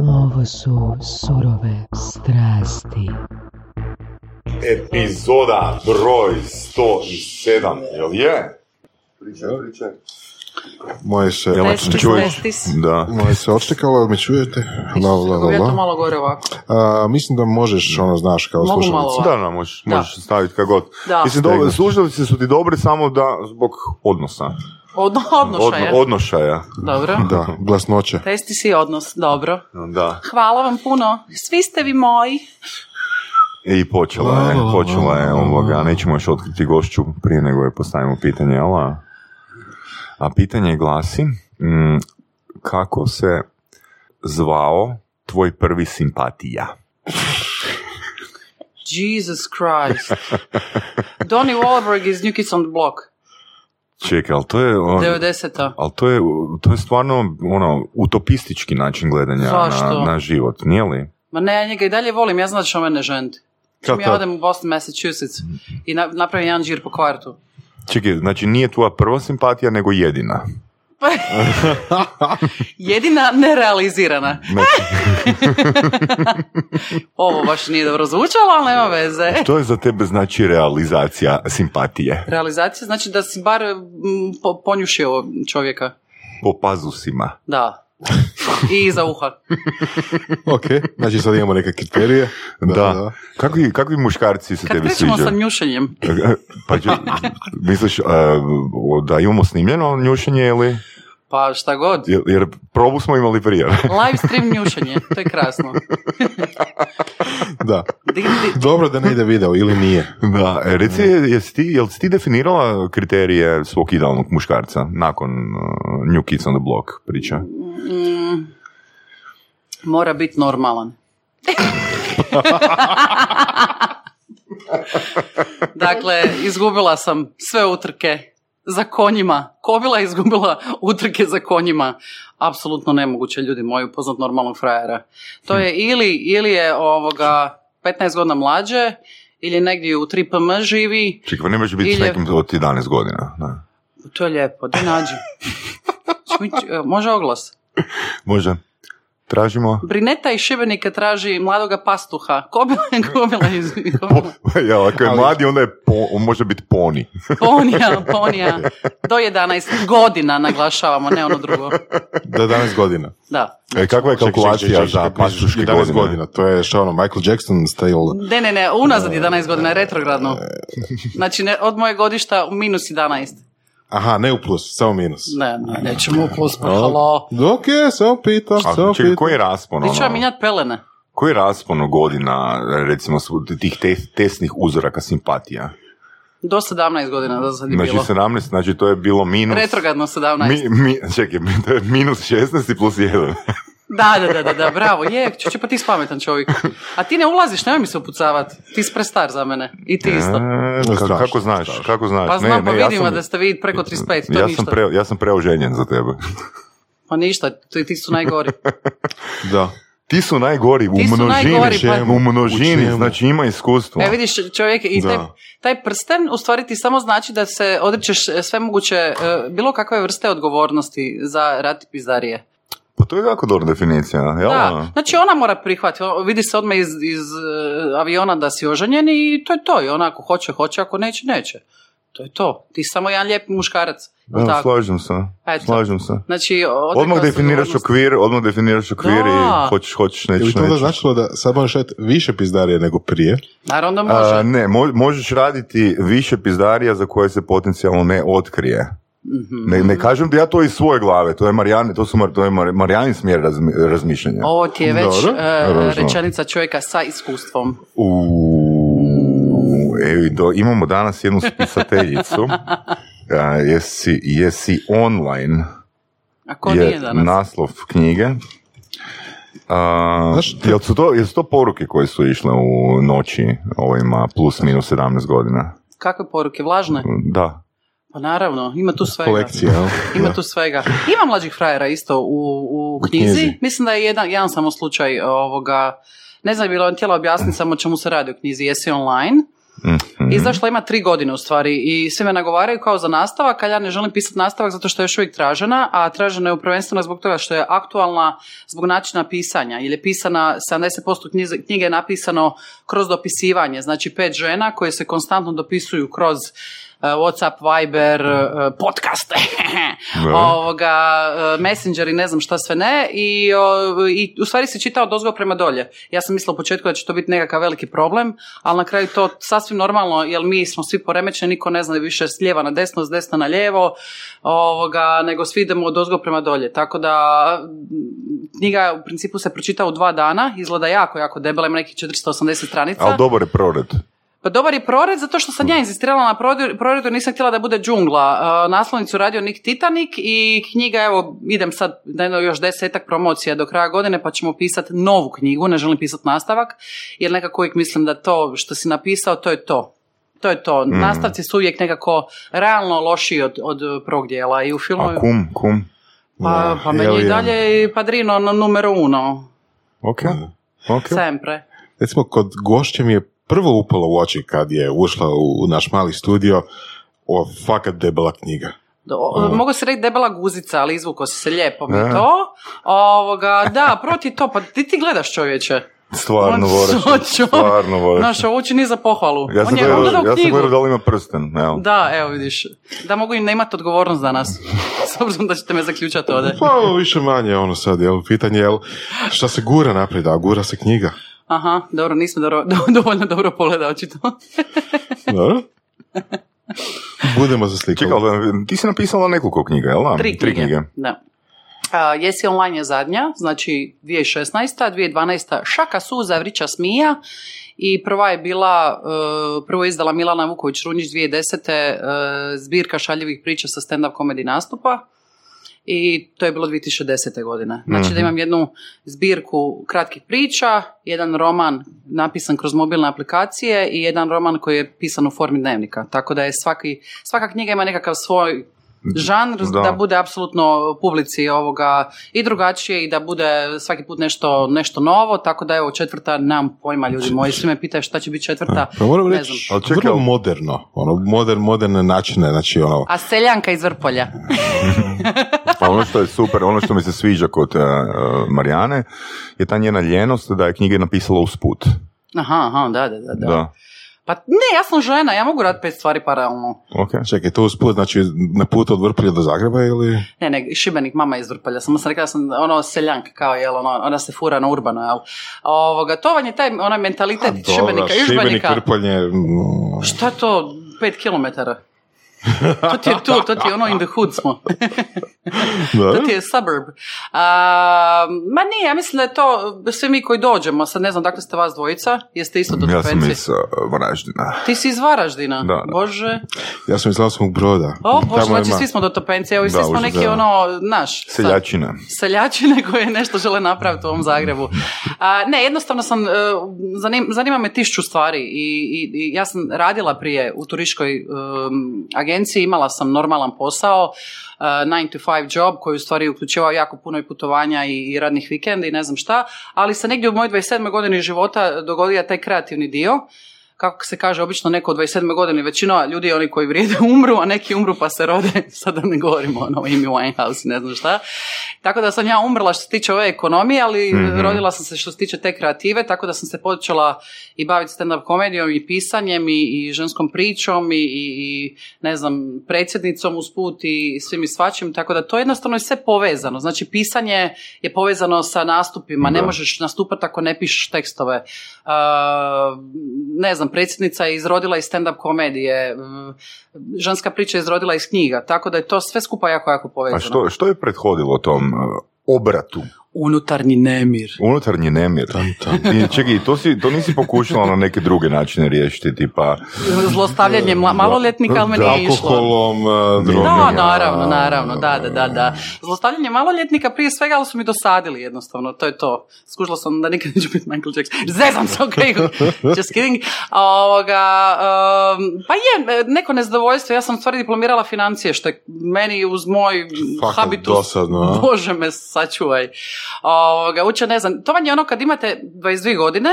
Ovo su surove strasti. Epizoda broj 107, jel je? Pričaj, pričaj. Moje se, Jel Testis. Da. moje se odštekalo, ali me čujete? La, la, la, la. malo gore ovako. A, mislim da možeš, ono, znaš, kao Mogu ovako. Da, da, možeš, Da. možeš staviti kako god. Da. Mislim, dobro, slušalice su ti dobre samo da zbog odnosa. Od, odnošaja. Odno- odnošaja. Dobro. Da, glasnoće. Testi si odnos, dobro. Da. Hvala vam puno. Svi ste vi moji. I počela je, počela je ovoga, nećemo još otkriti gošću prije nego je postavimo pitanje, jel? A, a pitanje glasi, mm, kako se zvao tvoj prvi simpatija? Jesus Christ. Donnie Wahlberg iz New Kids on the Block. Čekaj, ali to je... on- 90-a. Ali to je, to je stvarno ono, utopistički način gledanja na, na život, nije li? Ma ne, ja njega i dalje volim, ja znam da će on mene ženiti. Čim ja odem u Boston, Massachusetts i na, napravim jedan džir po kvartu. Čekaj, znači nije tvoja prva simpatija, nego jedina. Jedina nerealizirana. Ovo baš nije dobro zvučalo, ali nema veze. Što je za tebe znači realizacija simpatije? Realizacija znači da si bar mm, po, ponjušio čovjeka. Po pazusima. Da. I iza uha. ok, znači sad imamo neke kriterije. Da. Kakvi, kakvi muškarci se Kad tebi krećemo sa sviđaju? njušenjem, Pa će, misliš uh, da imamo snimljeno njušenje ili... pa šta god. Jer, jer probu smo imali prije. Live stream njušenje, to je krasno. Da. Dobro da ne ide video, ili nije. Da, e, reci, jesi ti, jel si ti definirala kriterije svog idealnog muškarca nakon uh, New Kids on the Block priča? Mm, mora biti normalan. dakle, izgubila sam sve utrke za konjima. Kobila je izgubila utrke za konjima. Apsolutno nemoguće, ljudi moji, upoznat normalnog frajera. To je ili, ili je ovoga 15 godina mlađe, ili negdje u 3PM živi. Čekaj, ne možeš biti s nekim od 11 godina. Da. To je lijepo, da nađi. Može oglas. Može. Tražimo... Brineta iz Šibenika traži mladoga pastuha. Kobila je kobila iz kobila. ja, ako je Ali- mladi, onda je po, on može biti poni. ponija, ponija. Do 11 godina naglašavamo, ne ono drugo. Da 11 godina. Da. E, kakva je kalkulacija čekaj, čekaj, za čekaj, pastuške 11 godine? godina, to je što ono, Michael Jackson style. Ne, ne, ne, unazad 11 godina, retrogradno. Znači, ne, od moje godišta u minus 11. Aha, ne u plus, samo minus. Ne, ne, nećemo u plus, pa halo. Ok, samo pitam, samo čekaj, pitam. koji je raspon? Ti ću ja Ono, minjat pelene. koji je raspon godina, recimo, tih te, tesnih uzoraka simpatija? Do 17 godina do sad je Znači, bilo. 17, znači to je bilo minus... Retrogradno 17. Mi, mi, čekaj, to je minus 16 i plus 1. Da, da, da, da, da, bravo, je, čuči, pa ti si pametan čovjek. A ti ne ulaziš, nemoj mi se upucavati. Ti si prestar za mene. I ti isto. E, ka- Strašno, kako znaš, strašno. kako znaš? Pa znam, pa ja vidimo sam- da ste vi preko 35, to ja ništa. sam, pre, ja sam preoženjen za tebe. Pa ništa, ti, ti su najgori. Da. Ti su najgori u Ti su množini, najgori, pa- u množini, U znači ima iskustvo. E vidiš čovjek i taj, taj prsten u stvari ti samo znači da se odričeš sve moguće, e, bilo kakve vrste odgovornosti za rat i pizdarije. Pa to je jako dobra definicija, jel? Da, znači ona mora prihvatiti, vidi se odmah iz, iz e, aviona da si oženjen i to je to. I ona ako hoće, hoće, ako neće, neće. To je to. Ti si samo jedan lijep muškarac. Evo, tako? slažem se, Eto. slažem se. Znači, Odmah se definiraš odgovornosti. okvir, odmah definiraš okvir Da. i hoćeš, hoćeš, Je li nećeš, to onda nećeš. značilo da sad možeš raditi više pizdarije nego prije? Naravno da može. A, ne, mo- možeš raditi više pizdarija za koje se potencijalno ne otkrije. Mhm. Ne, ne kažem da ja to iz svoje glave, to je Marijani, to su Mar, to je Mar, Marijanin smjer razmi- razmišljanja. Ovo ti je već Dobro. Dobro. rečenica čovjeka sa iskustvom. U, evo, do, imamo danas jednu spisateljicu. A, jesi, jesi online A ko je nije danas? naslov knjige. A, Znaš, jel su to, jesu to poruke koje su išle u noći ovima plus minus 17 godina? Kakve poruke? Vlažne? Da. Pa naravno, ima tu svega. Kolekcija? Ima tu svega. Ima mlađih frajera isto u, u knjizi. knjizi. Mislim da je jedan, jedan samo slučaj ovoga, ne znam, je bilo on htjela objasniti samo čemu se radi u knjizi, jesi online. Mhm. Izašla ima tri godine u stvari i svi me nagovaraju kao za nastavak, ali ja ne želim pisati nastavak zato što je još uvijek tražena, a tražena je prvenstveno zbog toga što je aktualna zbog načina pisanja, jer je pisana, 70% knjize- knjige je napisano kroz dopisivanje, znači pet žena koje se konstantno dopisuju kroz Whatsapp, Viber, e, podcaste, Da. ovoga, e, Messenger i ne znam šta sve ne i, i u stvari se čita od ozgo prema dolje. Ja sam mislila u početku da će to biti nekakav veliki problem, ali na kraju to sasvim normalno, jer mi smo svi poremećeni, niko ne zna više s lijeva na desno, s desna na lijevo, ovoga, nego svi idemo od ozgo prema dolje. Tako da knjiga u principu se pročita u dva dana, izgleda jako, jako debela, ima nekih 480 stranica. Ali dobar je prored. Pa dobar je prored zato što sam ja insistirala na proredu, nisam htjela da bude džungla. Uh, naslovnicu radio Nick Titanic i knjiga, evo, idem sad na jedno još desetak promocija do kraja godine pa ćemo pisati novu knjigu, ne želim pisati nastavak, jer nekako uvijek mislim da to što si napisao, to je to. To je to. Nastavci su uvijek nekako realno lošiji od, od prvog dijela i u filmu... A kum, kum. Pa, pa meni je i dalje i Padrino na numero uno. Ok. Ok. Sempre. Recimo, kod gošće mi je prvo upalo u oči kad je ušla u, u naš mali studio o fakat debela knjiga. Do, Mogu se reći debela guzica, ali izvuko si se lijepo mi to. Ovoga, da, prvo ti to, pa ti ti gledaš čovječe. Stvarno. Hoću. Stvarno voliš. Znaš, ovo uči ni za pohvalu. Ja sam gledao, ja sam da li ima prsten. Evo. Da, evo vidiš. Da mogu i ne imati odgovornost danas. S obzirom da ćete me zaključati ovdje. Pa više manje ono sad, jel? Pitanje je, jel, šta se gura naprijed, a gura se knjiga. Aha, dobro, nisam dobro, do- dovoljno dobro pogledao očito. Dobro? Budemo za sliku. Čekaj, ali ti si napisala nekoliko knjiga, jel da? Tri knjige. Da. A, Jesi online je zadnja, znači 2016. 2012. Šaka suza vrića smija i prva je bila, e, prvo je izdala Milana Vuković Runjić 2010. e, zbirka šaljivih priča sa stand-up komedi nastupa i to je bilo 2010. godine. Znači da imam jednu zbirku kratkih priča, jedan roman napisan kroz mobilne aplikacije i jedan roman koji je pisan u formi dnevnika. Tako da je svaki, svaka knjiga ima nekakav svoj žanr da. Da. bude apsolutno publici ovoga i drugačije i da bude svaki put nešto, nešto novo, tako da evo četvrta, nemam pojma ljudi moji, svi me pitaju šta će biti četvrta, Pa moram ne reći, znam. Ali čekaj, vrlo moderno, ono, modern, moderne načine, znači ono, A seljanka iz Vrpolja. Pa ono što je super, ono što mi se sviđa kod uh, Marijane je ta njena ljenost da je knjige napisala usput. Aha, aha, da, da, da. da. Da. Pa ne, ja sam žena, ja mogu raditi pet stvari paralelno. Ok. čekaj, to usput, znači na putu od Vrpolja do Zagreba ili... Ne, ne, Šibenik, mama je iz Vrpolja, samo sam rekla da sam ono seljanka, kao jel, ono, ona se fura na urbano, jel. Ovoga, to vam je taj onaj mentalitet Šibenika i Šibenik. Vrpolje, mm, Šta to, pet kilometara? To ti je tu, to ti je ono in the hood smo. To ti je suburb. A, ma nije, ja mislim da je to, svi mi koji dođemo, sad ne znam dakle ste vas dvojica, jeste isto do Ja sam iz uh, Varaždina. Ti si iz Varaždina? Da, da. Bože. ja sam iz Slavskog broda. O, Bože, Tamo znači ima- svi smo do Topenci, evo i svi smo neki da. ono, naš. sad- Seljačina. seljačine koje nešto žele napraviti u ovom Zagrebu. A, ne, jednostavno sam, e, zanim, zanima me tišću stvari i, i, i ja sam radila prije u turističkoj em, agenciji, imala sam normalan posao, 9 to 5 job koji u stvari uključivao jako puno i putovanja i, i radnih vikenda i ne znam šta, ali se negdje u mojoj 27. godini života dogodio taj kreativni dio kako se kaže, obično neko u 27. godini, većina ljudi oni koji vrijede umru, a neki umru pa se rode, sada ne govorimo ono, o Amy Winehouse, ne znam šta. Tako da sam ja umrla što se tiče ove ekonomije, ali rodila sam se što se tiče te kreative, tako da sam se počela i baviti stand-up komedijom i pisanjem i, i ženskom pričom i, i, i, ne znam, predsjednicom usput i svim i svačim, tako da to jednostavno je sve povezano. Znači, pisanje je povezano sa nastupima, ne Da. možeš nastupati ako ne pišeš tekstove. Ne znam, predsjednica je izrodila iz stand-up komedije, mm, ženska priča je izrodila iz knjiga, tako da je to sve skupa jako, jako povezano. A što, što je prethodilo tom uh, obratu? Unutarnji nemir. Unutarnji nemir. I, čekaj, to, si, to nisi pokušala na neke druge načine riješiti, tipa... Zlostavljanje mla- maloljetnika, ali me nije išlo. Alkoholom, uh, drogom. Da, naravno, naravno, da, da, da, da. Zlostavljanje maloljetnika prije svega, ali su mi dosadili jednostavno, to je to. Skužila sam da nikad neću biti Michael Jackson. Zezam se, ok, just kidding. Ovoga, um, pa je, neko nezadovoljstvo, ja sam stvari diplomirala financije, što je meni uz moj Fakat habitus, dosadno, a? bože me sačuvaj. Ovoga, uče, ne znam, to vam je ono kad imate 22 godine,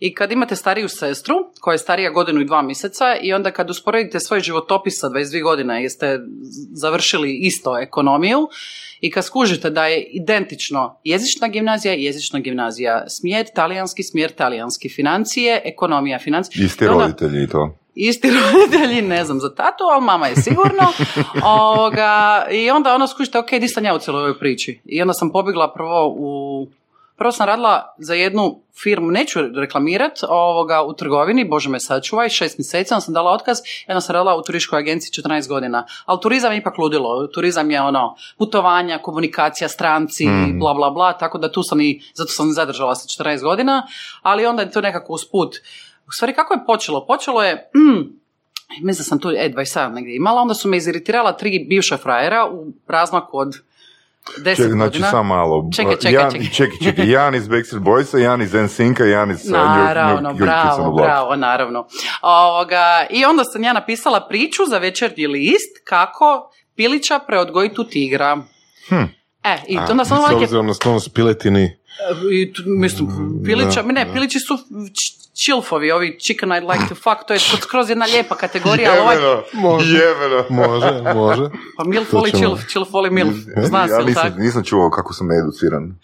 i kad imate stariju sestru, koja je starija godinu i dva mjeseca, i onda kad usporedite svoj životopis sa 22 godine, jeste završili isto ekonomiju, i kad skužite da je identično jezična gimnazija, jezična gimnazija, smjer talijanski, smjer talijanski, financije, ekonomija, financije. Isti roditelji i to. Isti roditelji, ne znam za tatu, ali mama je sigurno. Ovoga, I onda ono skužite, ok, di sam ja u cijeloj ovoj priči. I onda sam pobjegla prvo u... Prvo sam radila za jednu firmu, neću reklamirat, ovoga, u trgovini, bože me sačuvaj, šest mjeseci, onda sam dala otkaz, onda sam radila u turističkoj agenciji 14 godina. Ali turizam je ipak ludilo, turizam je ono, putovanja, komunikacija, stranci, bla bla bla, tako da tu sam i, zato sam zadržala se 14 godina, ali onda je to nekako usput. U stvari, kako je počelo? Počelo je, mislim da sam tu, e, 27 negdje imala, onda su me iziritirala tri bivša frajera u razmaku od 10 Ček, znači godina. samo malo. Čekaj, čekaj, Jan, čekaj. čekaj, čekaj. Jedan iz Backstreet Boysa, jedan iz NSYNC-a, jedan iz uh, New- Naravno, New- New the bravo, bravo, naravno. Ovoga, I onda sam ja napisala priču za večernji list kako Pilića preodgojiti u tigra. E, i onda sam S obzirom na sklon spiletini, I tu, mislim, pilića, ne, pilići su čilfovi, ovi chicken I'd like to fuck, to je skroz jedna lijepa kategorija, ali ovaj, Jebeno, Može. jebeno. može, može. pa milf voli čilf, čilf voli milf, zna se, ja nisam, tako? nisam čuo kako sam educiran.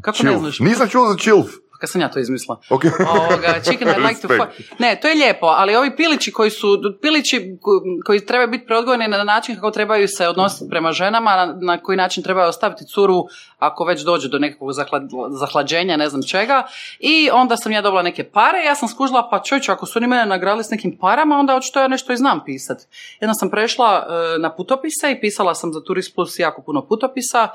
Kako ne Chilf. znaš? Nisam čuo za Chilf. Kad sam ja to izmislila. Ok. Ovoga, chicken I'd like to fuck. Ne, to je lijepo, ali ovi pilići koji su, pilići ko- koji trebaju biti preodgojeni na način kako trebaju se odnositi prema ženama, na, na koji način trebaju ostaviti curu ako već dođe do nekakvog zahla- zahlađenja, ne znam čega. I onda sam ja dobila neke pare, ja sam skužila, pa čovječe, ako su oni mene nagradili s nekim parama, onda očito ja nešto i znam pisat. Jedna sam prešla e, na putopise i pisala sam za Turist Plus jako puno putopisa.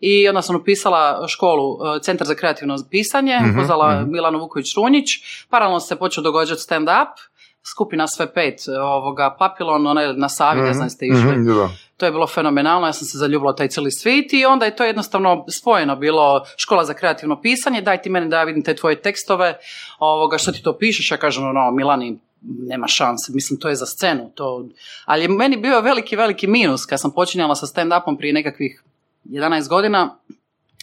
I onda sam upisala školu, e, Centar za kreativno pisanje, upoznala Milanu Vuković-Runjić, paralelno se počeo događati stand-up, skupina sve pet, e, ovoga, Papilon, onaj na Savi, ne znam jeste išli. Mhm, da. To je bilo fenomenalno, ja sam se zaljubila taj cijeli svit i onda je to jednostavno spojeno bilo škola za kreativno pisanje, daj ti meni da ja vidim te tvoje tekstove, ovoga, što ti to pišeš, ja kažem, no, Milani, nema šanse, mislim, to je za scenu, to... ali je meni bio veliki, veliki minus kad sam počinjala sa stand-upom prije nekakvih 11 godina,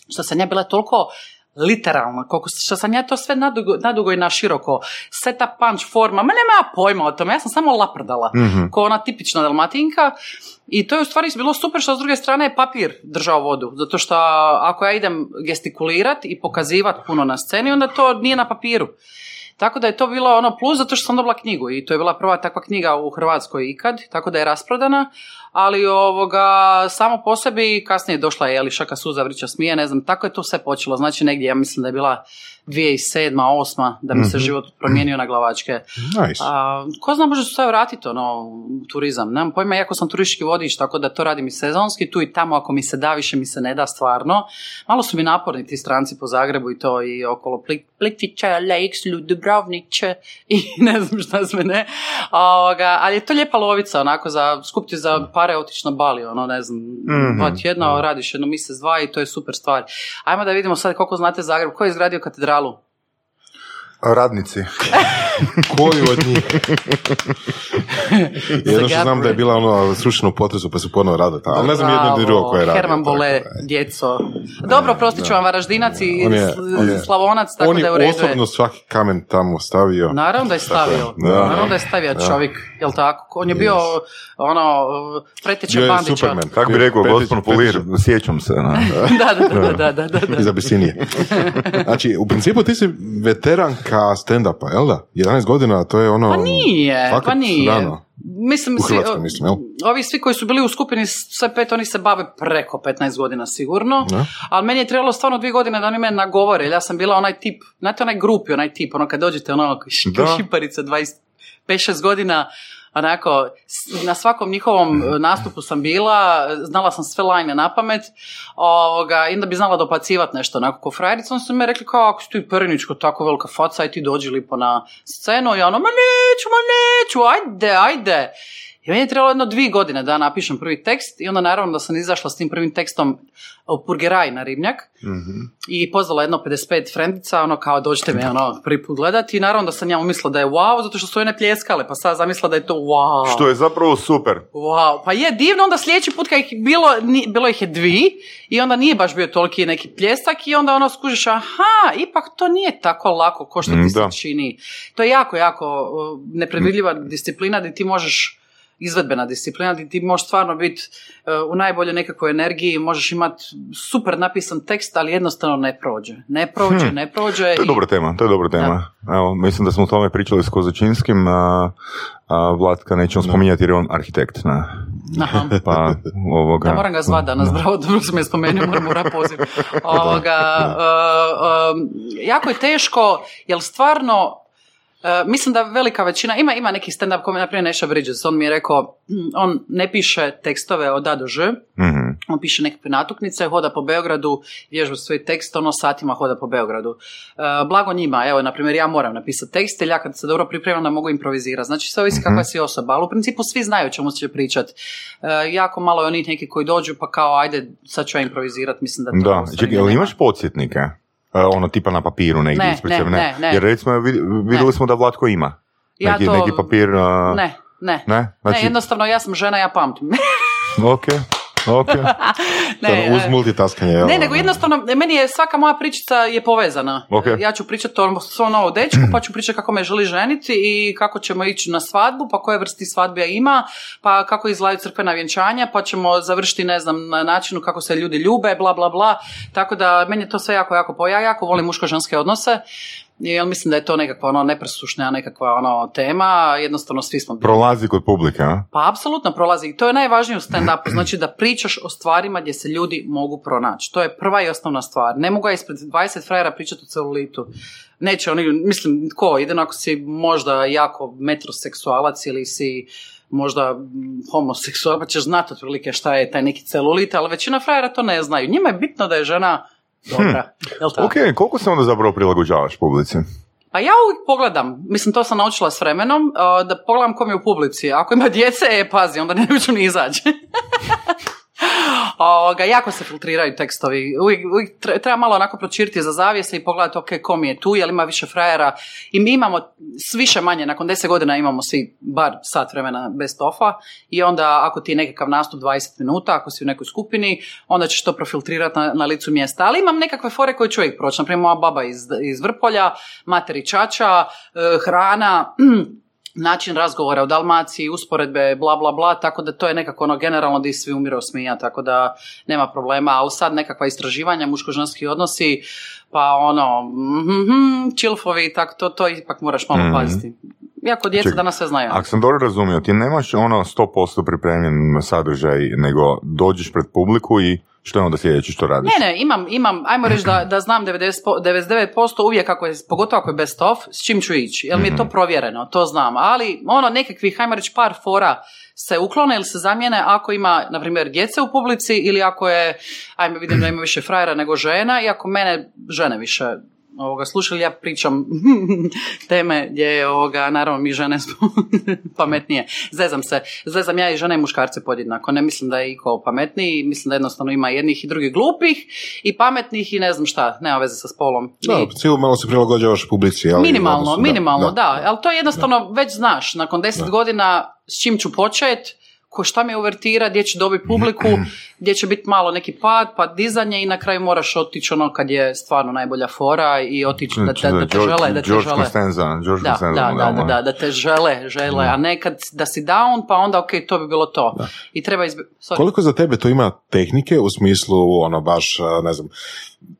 što sam ja bila toliko literalna, koliko, što sam ja to sve nadugo, nadugo i naširoko, seta punch forma, ma nema pojma o tome, ja sam samo laprdala, ko ona tipična dalmatinka, i to je u stvari bilo super što s druge strane je papir držao vodu, zato što ako ja idem gestikulirat i pokazivat puno na sceni, onda to nije na papiru. Tako da je to bilo ono plus zato što sam dobila knjigu i to je bila prva takva knjiga u Hrvatskoj ikad, tako da je rasprodana, ali ovoga samo po sebi kasnije je došla je li Šaka Suza Vrića smije, ne znam, tako je to sve počelo, znači negdje ja mislim da je bila 2007. 8. da mi se život promijenio na glavačke. Nice. A, ko zna, može se sve vratiti ono, u turizam. Nemam pojma, iako sam turistički vodič, tako da to radim i sezonski, tu i tamo, ako mi se da, više mi se ne da stvarno. Malo su mi naporni ti stranci po Zagrebu i to i okolo Plitvića, Lejkslu, Dubrovniće i ne znam šta sve ne. Ovoga, ali je to lijepa lovica, onako, za skupiti za pare otići na Bali, ono, ne znam, dva tjedna, radiš jedno mjesec, dva i to je super stvar. Ajmo da vidimo sad koliko znate Zagreb, ko je izgradio katedralu? Galo. Radnici. Koju od njih? Jedno što znam da je bila ono srušeno u potresu pa su ponovo radili tamo. Ali ne znam jedno drugo koje je. Herman Bole, tako djeco. Dobro, prostit ću vam Varaždinac i On je- on je- Slavonac, tako On da je je u redu. osobno svaki kamen tamo stavio. Naravno da je stavio. Da. Naravno da je stavio čovjek, jel tako? On je bio ono, preteča Bio je Bandića. Superman. Kako bi rekao gospodin Polir, sjećam se. Na. da, da, da, da, da, da, da. iz Abisinije. Znači, u principu ti si veteranka stand-upa, jel da? 11 godina, to je ono... Pa nije, fakat pa nije. rano. Mislim, U svi- mislim, jel? Ovi svi koji su bili u skupini sve pet, oni se bave preko 15 godina sigurno, Da. ali meni je trebalo stvarno dvije godine da oni mene nagovore, jer ja sam bila onaj tip, znate onaj grupi, onaj tip, ono kad dođete ono šiparica 25-6 godina, onako, na svakom njihovom e, nastupu sam bila, znala sam sve lajne na pamet, ovoga, i onda bi znala dopacivat nešto onako ko frajerica, onda su mi rekli kao, ako si ti Perničko, tako velika faca, i ti dođi lipo na scenu, i ono, ma neću, ma neću, ajde, ajde. I meni je trebalo jedno dvije godine da napišem prvi tekst i onda naravno da sam izašla s tim prvim tekstom u Purgeraj na Ribnjak Mhm. i pozvala jedno 55 frendica, ono kao dođite me ono prvi put gledati i naravno da sam ja umislila da je wow, zato što su one pljeskale, pa sad zamislila da je to wow. Što je zapravo super. Wow, pa je divno, onda sljedeći put kad ih bilo, ni- bilo ih je dvi i onda nije baš bio toliki neki pljesak i onda ono skužiš, aha, ipak to nije tako lako ko što Mm, ti se da. čini. To je jako, jako nepredvidljiva disciplina gdje ti možeš izvedbena disciplina gdje ti možeš stvarno biti uh, u najboljoj nekakvoj energiji, možeš imati super napisan tekst, ali jednostavno ne prođe. Ne prođe, Hm. ne prođe. To je i- dobra tema, to je dobra tema. Evo, mislim da smo o tome pričali s Kozačinskim, a, a Vlatka nećemo spominjati jer je on arhitekt. Ne? Aha. Pa, ovoga... Da, moram ga zvat danas, bravo, dobro sam je spomenuo, moram mu rap poziv. Ovoga, uh, um, jako je teško, jer stvarno, uh, mislim da velika većina, ima, ima neki stand-up komedi, naprimjer Neša Bridges, on mi je rekao, mm, on ne piše tekstove od A do Ž, Mhm. on piše nekakve natuknice, hoda po Beogradu, vježba svoj tekst, ono satima hoda po Beogradu. Uh, blago njima, evo, na primjer, ja moram napisati tekst, jer ja kad se dobro pripremam da mogu improvizirati. Znači, sve ovisi kakva si osoba, ali u principu svi znaju čemu će pričati. jako malo je onih neki koji dođu, pa kao, ajde, sad ću ja improvizirati, mislim da to... Da, čekaj, imaš podsjetnike? E, ono tipa na papiru negdje Ne, ispred ne, sebe, ne, ne. Jer recimo vid- vidjeli smo da Vlatko ima. Ja Neki, to- neki papir... a, Ne, ne. Ne? Znači, Ne, jednostavno, ja sam žena, ja pamtim. Ok, ok. ne, Uz e, multitaskanje. Ne, nego jednostavno, meni je svaka moja pričica je povezana. Ok. Ja ću pričati o svom novom dečku, pa ću pričati kako me želi ženiti i kako ćemo ići na svadbu, pa koje vrsti svadbe ima, pa kako izgledaju crkvena vjenčanja, pa ćemo završiti, ne znam, na načinu kako se ljudi ljube, bla, bla, bla. Tako da, meni je to sve jako, jako po... Ja jako volim muško-ženske odnose. Jer mislim da je to nekakva ono nepresušna nekakva ono tema, jednostavno svi smo bili Prolazi kod publike, a? pa apsolutno prolazi i to je najvažnije u stand-upu, znači da pričaš o stvarima gdje se ljudi mogu pronaći. To je prva i osnovna stvar. Ne mogu ja ispred 20 frajera pričati o celulitu. Neće oni, mislim, ko, jedino ako si možda jako metroseksualac ili si možda mm, homoseksualac, pa ćeš znati otprilike šta je taj neki celulit, ali većina frajera to ne znaju. Njima je bitno da je žena dobra. Jel tako? Ok, koliko se onda zapravo prilagođavaš publici? Pa ja uvijek pogledam, mislim to sam naučila s vremenom, uh, da pogledam kom je u publici. Ako ima djece, e, pazi, onda ne ću ni izaći. Ovoga, jako se filtriraju tekstovi. Uvijek, uvijek tre- treba malo onako pročiriti za zavijese i pogledati ok, kom je tu, jel ima više frajera. I mi imamo s više manje, nakon 10 godina imamo svi bar sat vremena best ofa i onda ako ti je nekakav nastup 20 minuta, ako si u nekoj skupini, onda ćeš to profiltrirati na, na licu mjesta. Ali imam nekakve fore koje ću uvijek proći. Naprimjer, moja baba iz, iz Vrpolja, materi čača, e, hrana, način razgovora u Dalmaciji, usporedbe, bla, bla, bla, tako da to je nekako ono generalno di svi umiru smija, tako da nema problema, ali sad nekakva istraživanja, muško-ženski odnosi, pa ono, mhm, čilfovi, tako to, to ipak moraš malo Mhm. paziti. Iako djeca Ček, danas sve znaju. Ako sam dobro razumio, ti nemaš ono 100% pripremljen sadržaj, nego dođeš pred publiku i što je onda sljedeće što radiš? Ne, ne, imam, imam, ajmo reći da, da znam 90, po- 99% uvijek ako je, pogotovo ako je best of, s čim ću ići, jer mi je to provjereno, to znam, ali ono nekakvih, ajmo reći par fora se uklone ili se zamijene ako ima, na primjer, djece u publici ili ako je, ajme vidim da ima više frajera nego žena i ako mene žene više ovoga, slušali, ja pričam teme gdje je ovoga, naravno mi žene smo pametnije. Zezam se, zezam ja i žene i muškarce podjednako. Ne mislim da je iko pametniji, mislim da jednostavno ima jednih i drugih glupih i pametnih i ne znam šta, nema veze sa spolom. Da, I- cijelo malo se prilagođavaš publici. Ali, Minimalno, odnosno, minimalno, da, ali to je jednostavno već znaš, nakon deset godina s čim ću počet, ko šta mi uvertira, gdje ću dobiti publiku, gdje će biti malo neki pad, pa dizanje i na kraju moraš otići ono kad je stvarno najbolja fora i otići da, da, da te George- žele, da te žele. Costanza, Da, da, da, da, ono. da, da te žele, žele, a nekad da si down, pa onda ok, to bi bilo to. I treba. Sorry. Koliko za tebe to ima tehnike u smislu, ono, baš, ne znam,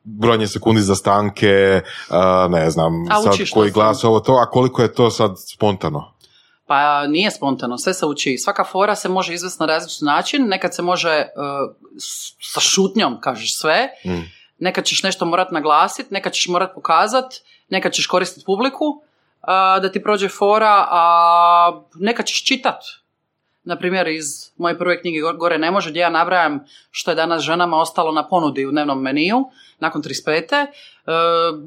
brojanje sekundi za stanke, ne znam, sad koji glas, ovo to, a koliko je to sad spontano? Pa nije spontano, sve se uči. Svaka fora se može izvesti na različit način, nekad se može uh, sa šutnjom, kažeš sve, Mm. nekad ćeš nešto morat naglasiti, nekad ćeš morat pokazat, nekad ćeš koristiti publiku uh, da ti prođe fora, a nekad ćeš čitat. Na primjer, iz moje prve knjige Go- Gore ne može, gdje ja nabrajam što je danas ženama ostalo na ponudi u dnevnom meniju, nakon 35. Uh,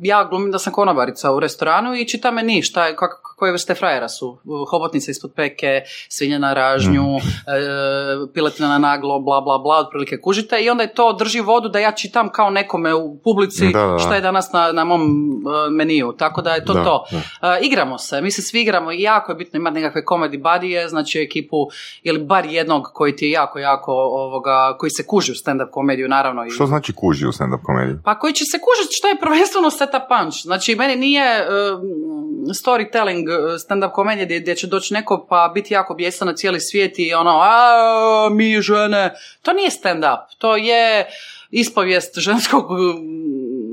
ja glumim da sam konobarica u restoranu i čita meni šta je, kak- koje vrste frajera su. Hobotnica ispod peke, svinja na ražnju, Mhm. e, piletina na naglo, bla, bla, bla, otprilike kužite. I onda je to drži vodu da ja čitam kao nekome u publici Da, da, šta je danas na, na mom e, meniju. Tako da je to Da, to. da. E, igramo se, mi se svi igramo i jako je bitno imati nekakve comedy buddy znači ekipu ili bar jednog koji ti je jako, jako, ovoga, koji se kuži u stand-up komediju, naravno. I, Što znači kuži u stand-up komediji? pa koji će se kužiti što je prvenstveno setup punch. Znači, meni nije um, storytelling uh, stand-up komedija gdje, gdje će doći neko pa biti jako bijesan na cijeli svijet i ono, a mi žene. To nije stand-up, to je ispovijest ženskog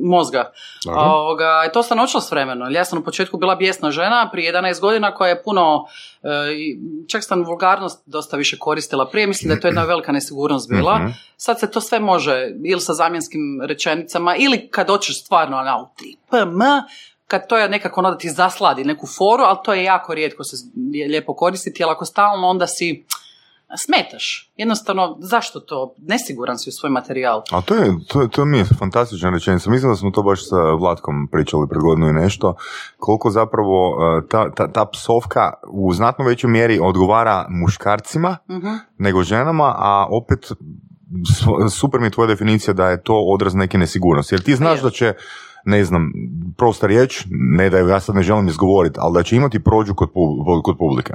mozga. Ovoga, i to sam naučila s vremenom. Ja sam u početku bila bijesna žena prije 11 godina koja je puno, e, čak sam vulgarnost dosta više koristila prije, mislim da je to jedna velika nesigurnost bila. Mhm. Sad se to sve može ili sa zamjenskim rečenicama ili kad hoćeš stvarno na u 3 pm, kad to je nekako ono da ti zasladi neku foru, ali to je jako rijetko se je lijepo koristiti, jer ako stalno onda si smetaš. Jednostavno, zašto to? Nesiguran si u svoj materijal. A to, je, to, to mi je fantastična rečenica. Mislim da smo to baš sa Vlatkom pričali pred godinu i nešto. Koliko zapravo uh, ta, ta, ta psovka u znatno većoj mjeri odgovara muškarcima Mhm. nego ženama, a opet super mi je tvoja definicija da je to odraz neke nesigurnosti. Jer ti znaš Je. da će ne znam, prosta riječ, ne da ju ja sad ne želim izgovoriti, ali da će imati prođu kod, kod publike.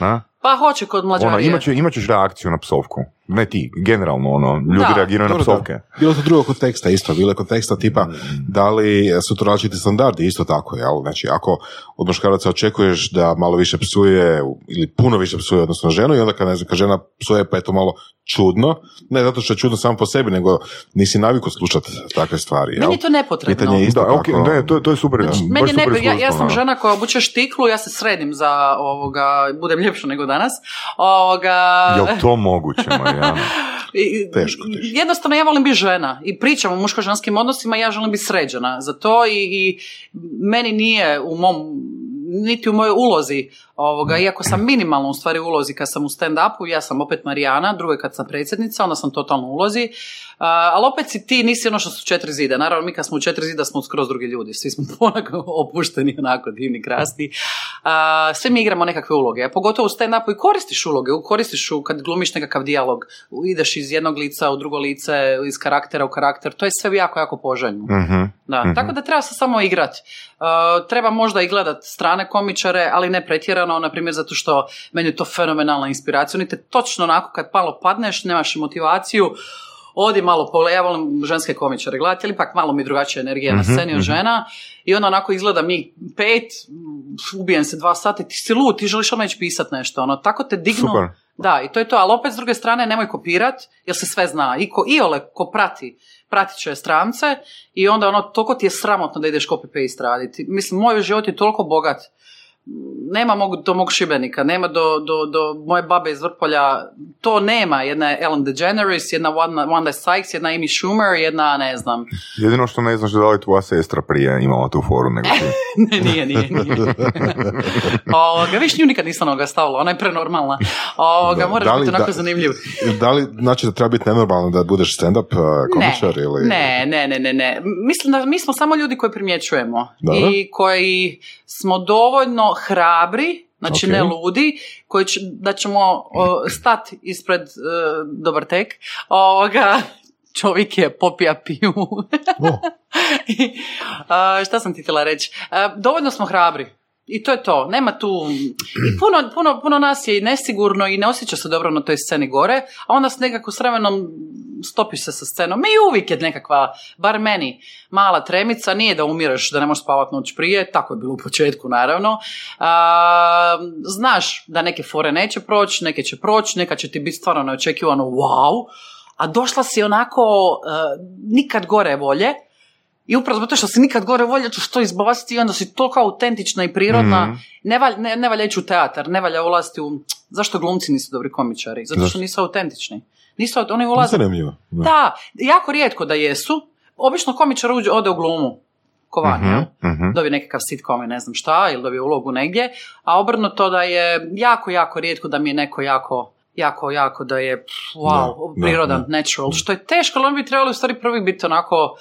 Na? Pa hoće kod mlađarije. Ono, imat, će, imat ćeš reakciju na psovku. Ne ti, generalno, ono, ljudi Da. reagiraju na Dobro, da. psovke. Bilo to drugog konteksta isto, bilo je konteksta tipa da li su to različiti standardi isto tako, jel? Znači, ako od muškaraca očekuješ da malo više psuje ili puno više psuje odnosno ženu i onda kad, ne znam, kad žena psuje pa je to malo čudno, ne zato što je čudno samo po sebi, nego nisi naviku slušati takve stvari, jel? Meni je to nepotrebno. Pitanje je isto Da, tako. okej, ne, to, to je super. Znači, meni je super ne, ja, ja sam ono. žena koja obuče štiklu, ja se sredim za ovoga, budem ljepša nego danas. Ovoga, Jel to moguće, Marijana? Teško, teško. Jednostavno ja volim biti žena i pričam o muško-ženskim odnosima ja želim biti sređena za to i, i meni nije u mom niti u mojoj ulozi ovoga, iako sam minimalno u stvari ulozi kad sam u stand-upu, ja sam opet Marijana, drugo je kad sam predsjednica, onda sam totalno u ulozi, A, ali opet si ti, nisi ono što su četiri zida. Naravno, mi kad smo u četiri zida smo skroz drugi ljudi, svi smo onako opušteni, onako divni, krasni. A, svi mi igramo nekakve uloge, a pogotovo u stand-upu i koristiš uloge, koristiš u, kad glumiš nekakav dijalog, ideš iz jednog lica u drugo lice, iz karaktera u karakter, to je sve jako, jako poželjno. Mhm. Da, Mhm. tako da treba se samo igrati. treba možda i gledat strane komičare, ali ne pretjerano, na primjer zato što meni je to fenomenalna inspiracija. Oni te točno onako kad malo padneš, nemaš motivaciju, odi malo pole, ja volim ženske komičare gledati, ali ipak malo mi drugačija energija na Mhm, sceni od mhm. žena i onda onako izgleda mi pet, mm, ubijem se dva sata, ti si lud, ti želiš odmah ići pisat nešto, ono, tako te dignu. Super. Da, i to je to, ali opet s druge strane nemoj kopirat, jer se sve zna. I ko iole ko prati, pratit će strance i onda ono, toliko ti je sramotno da ideš copy-paste raditi. Mislim, moj život je toliko bogat. Nema mog, do mog Šibenika, nema do, do, do moje babe iz Vrpolja, to nema. Jedna je Ellen DeGeneres, jedna Wanda, Wanda Sykes, jedna Amy Schumer, jedna ne znam. Jedino što ne znaš da li tvoja sestra prije imala tu foru nego ti. ne, nije, nije, nije. Ovoga, viš, nju nikad nisam ovoga stavila, ona je prenormalna. Ovoga, Da, moraš da li biti onako da- zanimljiv. Da li znači da treba biti nenormalno da budeš stand-up uh, komičar ne, ili... Ne, ne, ne, ne, ne. Mislim da mi smo samo ljudi koji primjećujemo Dobro. i koji smo dovoljno hrabri, znači Ok. ne ludi, koji će, da ćemo o, stati ispred e, dobar tek. Ovoga, čovjek je popija piju. O, A, šta sam ti htjela reći? A, dovoljno smo hrabri. I to je to. Nema tu... I puno, puno, puno nas je i nesigurno i ne osjeća se dobro na toj sceni gore, a onda s nekako s vremenom stopiš se sa scenom. I uvijek je nekakva, bar meni, mala tremica. Nije da umireš, da ne možeš spavati noć prije. Tako je bilo u početku, naravno. A, znaš da neke fore neće proći, neke će proći, neka će ti biti stvarno neočekivano wow. A došla si onako e, nikad gore volje, i upravo zato što si nikad gore volje ćeš to izbaciti i onda si toliko autentična i prirodna. Mhm. Ne, valj, ne, ne valja ići u teatar, ne valja ulaziti u... Zašto glumci nisu dobri komičari? Zato što nisu autentični. Nisu, oni ulaze... zanimljivo. Da. Da, jako rijetko da jesu. Obično komičar uđe, ode u glumu. Ko van, Mhm. Dobije nekakav sitcom i ne znam šta, ili dobije ulogu negdje. A obrnuto da je jako, jako rijetko da mi je neko jako jako, jako da je wow, Da, da, prirodan, da. natural, što je teško, ali oni bi trebali u stvari prvi biti onako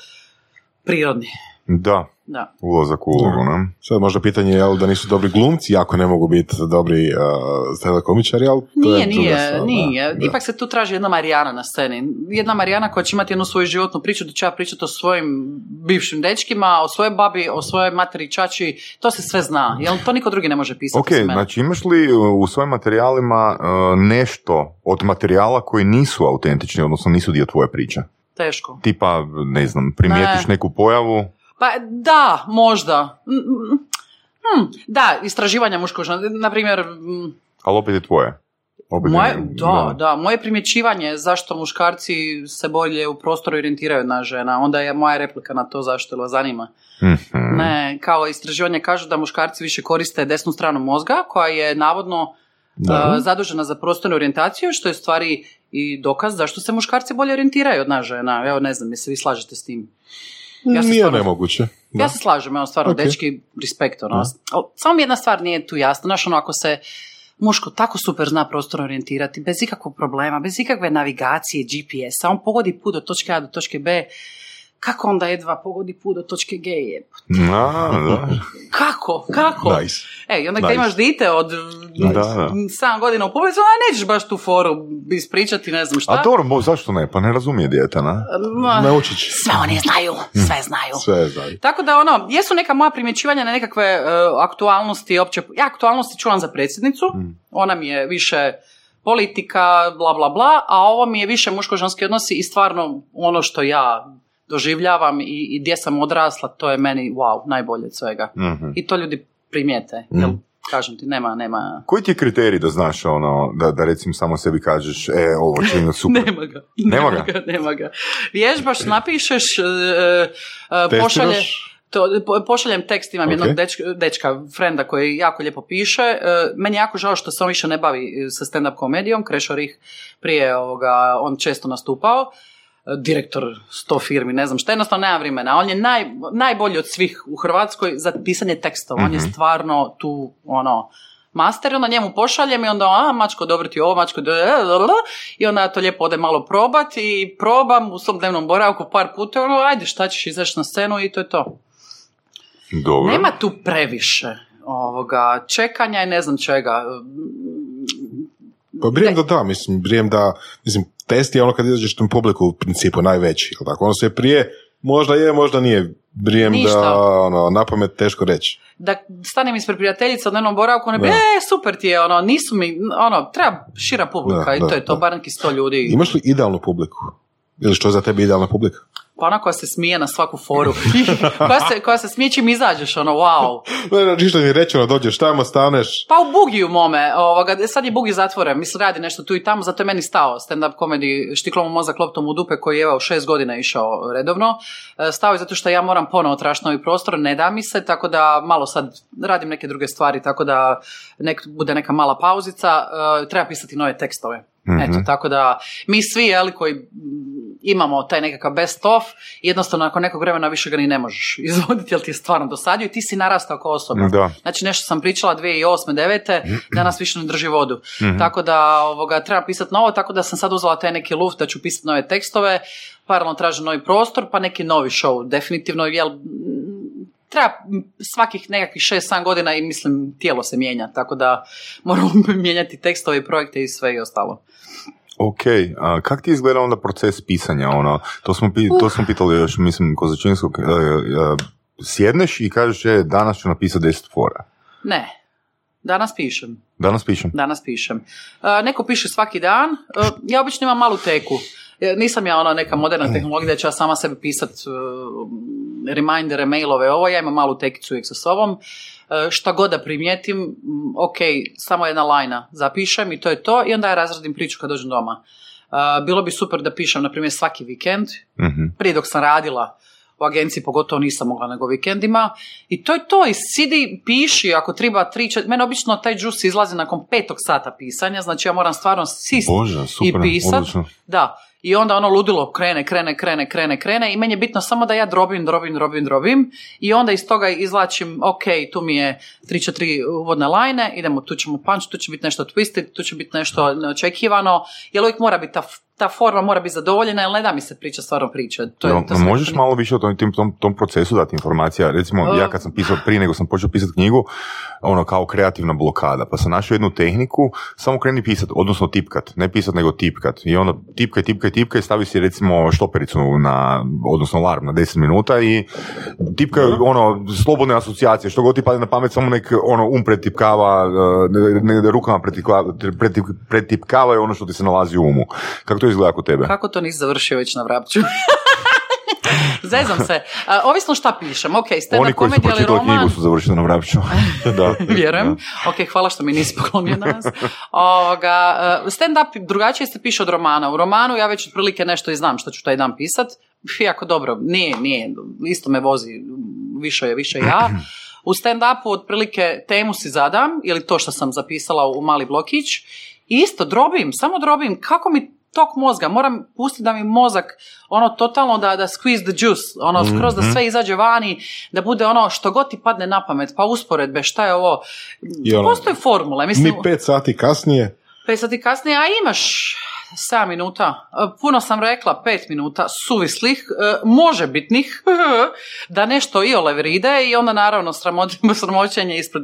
prirodni. Da, Da. ulazak u ulogu, ne? Sad možda pitanje je da nisu dobri glumci, jako ne mogu biti dobri uh, komičari, ali to Nije, je druga nije, stvar, nije. Da. Ipak se tu traži jedna Marijana na sceni. Jedna Marijana koja će imati jednu svoju životnu priču, da će ja pričati o svojim bivšim dečkima, o svojoj babi, o svojoj materi i čači. To se sve zna. Jel to niko drugi ne može pisati Ok, znači imaš li u svojim materijalima uh, nešto od materijala koji nisu autentični, odnosno nisu dio tvoje priče? Teško. Tipa, ne znam, primijetiš Ne. neku pojavu, Pa da, možda. Hm, da, istraživanja muškog. Na primjer, ali opet je tvoje. Opet je- moje, da, da, moje primjećivanje zašto muškarci se bolje u prostoru orijentiraju na žena, onda je moja replika na to zašto vas zanima. Mhm. Ne, kao istraživanje kažu da muškarci više koriste desnu stranu mozga koja je navodno Da. uh, zadužena za prostornu orijentaciju, što je stvari i dokaz zašto se muškarci bolje orijentiraju od nas žena. Evo ne znam, jesi vi slažete s tim? Ja se Nije stvarno- nemoguće. Da. Ja se slažem, evo stvarno, Ok. dečki, respekt, ono. Ali Samo mi jedna stvar nije tu jasna, znaš, ono, ako se muško tako super zna prostorno orijentirati, bez ikakvog problema, bez ikakve navigacije, GPS-a, on pogodi put do točke A do točke B, kako onda jedva pogodi put do točke G je? A, da. Kako? Kako? Nice. E, i onda kad Nice. imaš dite od. 7 godina u publici, onda nećeš baš tu foru ispričati, ne znam šta. A dobro, bo- zašto ne? Pa ne razumije dijete, na? Ma, Naučit će. sve oni znaju, sve znaju. Sve znaju. Tako da ono, jesu neka moja primjećivanja na nekakve e, aktualnosti, opće, ja aktualnosti čuvam za predsjednicu, ona mi je više politika, bla bla bla, a ovo mi je više muško-ženski odnosi i stvarno ono što ja doživljavam i, i gdje sam odrasla, to je meni wow, najbolje od svega. Mhm. I to ljudi primijete, jel, kažem ti, nema, nema, Koji ti je kriterij da znaš ono, da, da recimo samo sebi kažeš, e, ovo će imati super. nema ga, Nema ga? nema ga. Vježbaš, napišeš, Testiraš? pošalje, to, po- pošaljem tekst, imam Ok. jednog dečka, dečka, frenda koji jako lijepo piše. E, meni je jako žao što se on više ne bavi sa stand-up komedijom, Krešo Rih prije ovoga, on često nastupao direktor sto firmi, ne znam šta, jednostavno nema vremena. On je naj, najbolji od svih u Hrvatskoj za pisanje tekstova. On je stvarno tu, ono, master, onda njemu pošaljem i onda, a, mačko, dobro ti ovo, mačko, da. i onda ja to lijepo ode malo probat i probam u svom dnevnom boravku par puta, ono, ajde, šta ćeš izaći na scenu i to je to. Dobro. Nema tu previše ovoga čekanja i ne znam čega. Pa brijem da da, mislim, brijem da, mislim, test je ono kad izađeš na publiku u principu najveći, jel tako? Ono se prije, možda je, možda nije, brijem Ništa. da, ono, na pamet teško reći. Da stanem ispred prijateljica u dnevnom boravku, one bi, e, super ti je, ono, nisu mi, ono, treba šira publika Da, i da, to je to, da. bar neki sto ljudi. Imaš li idealnu publiku? Ili što je za tebe idealna publika? Pa ona koja se smije na svaku foru. koja, se, koja se smije čim izađeš, ono, wow. Ne, ne, ništa mi reći, ono, dođeš tamo, staneš, Pa u Bugiju mome, ovoga, sad je Bugi zatvoren, mislim radi nešto tu i tamo, zato je meni stao stand-up komedi štiklom u mozak loptom u dupe koji je evo šest godina išao redovno. E, Stao je zato što ja moram ponovo tražiti novi prostor, ne da mi se, tako da malo sad radim neke druge stvari, tako da nek, bude neka mala pauzica, e, treba pisati nove tekstove. Eto, tako da mi svi, jeli, koji imamo taj nekakav best of, jednostavno nakon nekog vremena više ga ni ne možeš izvoditi, jer ti je stvarno dosadio i ti si narastao kao osoba. Da. Znači nešto sam pričala 2008. 9. danas više ne drži vodu. Tako da ovoga, treba pisati novo, tako da sam sad uzela taj neki luft da ću pisati nove tekstove, paralelno tražim novi prostor, pa neki novi show, definitivno, jel, treba svakih nekakvih 6-7 godina i mislim tijelo se mijenja, tako da moramo mijenjati tekstove i projekte i sve i ostalo. Ok, a kak ti izgleda onda proces pisanja? Ono, to, smo, to smo pitali još, mislim, Kozačinskog. e, e, sjedneš i kažeš, e, danas ću napisati 10 fora. Ne, danas pišem. Danas pišem. Danas pišem. E, neko piše svaki dan, e, ja obično imam malu teku. Nisam ja ona neka moderna tehnologija da ću ja sama sebi pisat e, remindere, mailove, ovo, ja imam malu tekicu uvijek sa sobom. E, šta god da primijetim, ok, samo jedna lajna zapišem i to je to i onda ja razradim priču kad dođem doma. E, bilo bi super da pišem, na primjer, svaki vikend, Mhm. prije dok sam radila u agenciji, pogotovo nisam mogla nego vikendima. I to je to, i sidi, piši, ako treba tri, čet... Mene obično taj džus izlazi nakon petog sata pisanja, znači ja moram stvarno sist Bože, super, i pisat. odlično. Da, i onda ono ludilo krene, krene, krene, krene, krene i meni je bitno samo da ja drobim, drobim, drobim, drobim i onda iz toga izvlačim, ok, tu mi je 3-4 uvodne lajne, idemo, tu ćemo punch, tu će biti nešto twisted, tu će biti nešto neočekivano, jer uvijek mora biti ta ta forma mora biti zadovoljena, jer ne da mi se priča stvarno priča. To je, Jel, to možeš nekako- malo više o tom, tom, tom procesu dati informacija? Recimo, Uh. ja kad sam pisao prije nego sam počeo pisati knjigu, ono kao kreativna blokada, pa sam našao jednu tehniku, samo kreni pisat, odnosno tipkat, ne pisat nego tipkat. I onda tipkaj, tipkaj, tipkaj, stavi si recimo štopericu na, odnosno alarm na 10 minuta i tipkaj ono, slobodne asocijacije, što god ti padne na pamet, samo nek ono, um pretipkava, uh, ne, ne, rukama pretipkava, pretip, pretipkava ono što ti se nalazi u umu. Kako to izgleda kod tebe? Kako to nisi završio već na vrapću? Zezam se. A, ovisno šta pišem. Ok, stand-up Oni koji su pročitali roman. knjigu su završili na Vrapću. da. Vjerujem. Ok, hvala što mi nisi poklonio nas. Ovoga, eh, stand-up drugačije se piše od romana. U romanu ja već otprilike nešto i znam što ću taj dan pisat. Jako dobro, nije, nije, isto me vozi, više je, više ja. U stand-upu otprilike temu si zadam, ili to što sam zapisala u mali blokić, i isto drobim, samo drobim, kako mi tok mozga, moram pustiti da mi mozak ono totalno da, da squeeze the juice, ono skroz da sve izađe vani, da bude ono što god ti padne na pamet, pa usporedbe, šta je ovo, ono, Postoje formule, mislim, Ni pet sati kasnije, pet sati kasnije, a imaš 7 minuta, E, puno sam rekla, 5 minuta suvislih, e, možebitnih, da nešto i ole vride i onda naravno sramoćenje ispred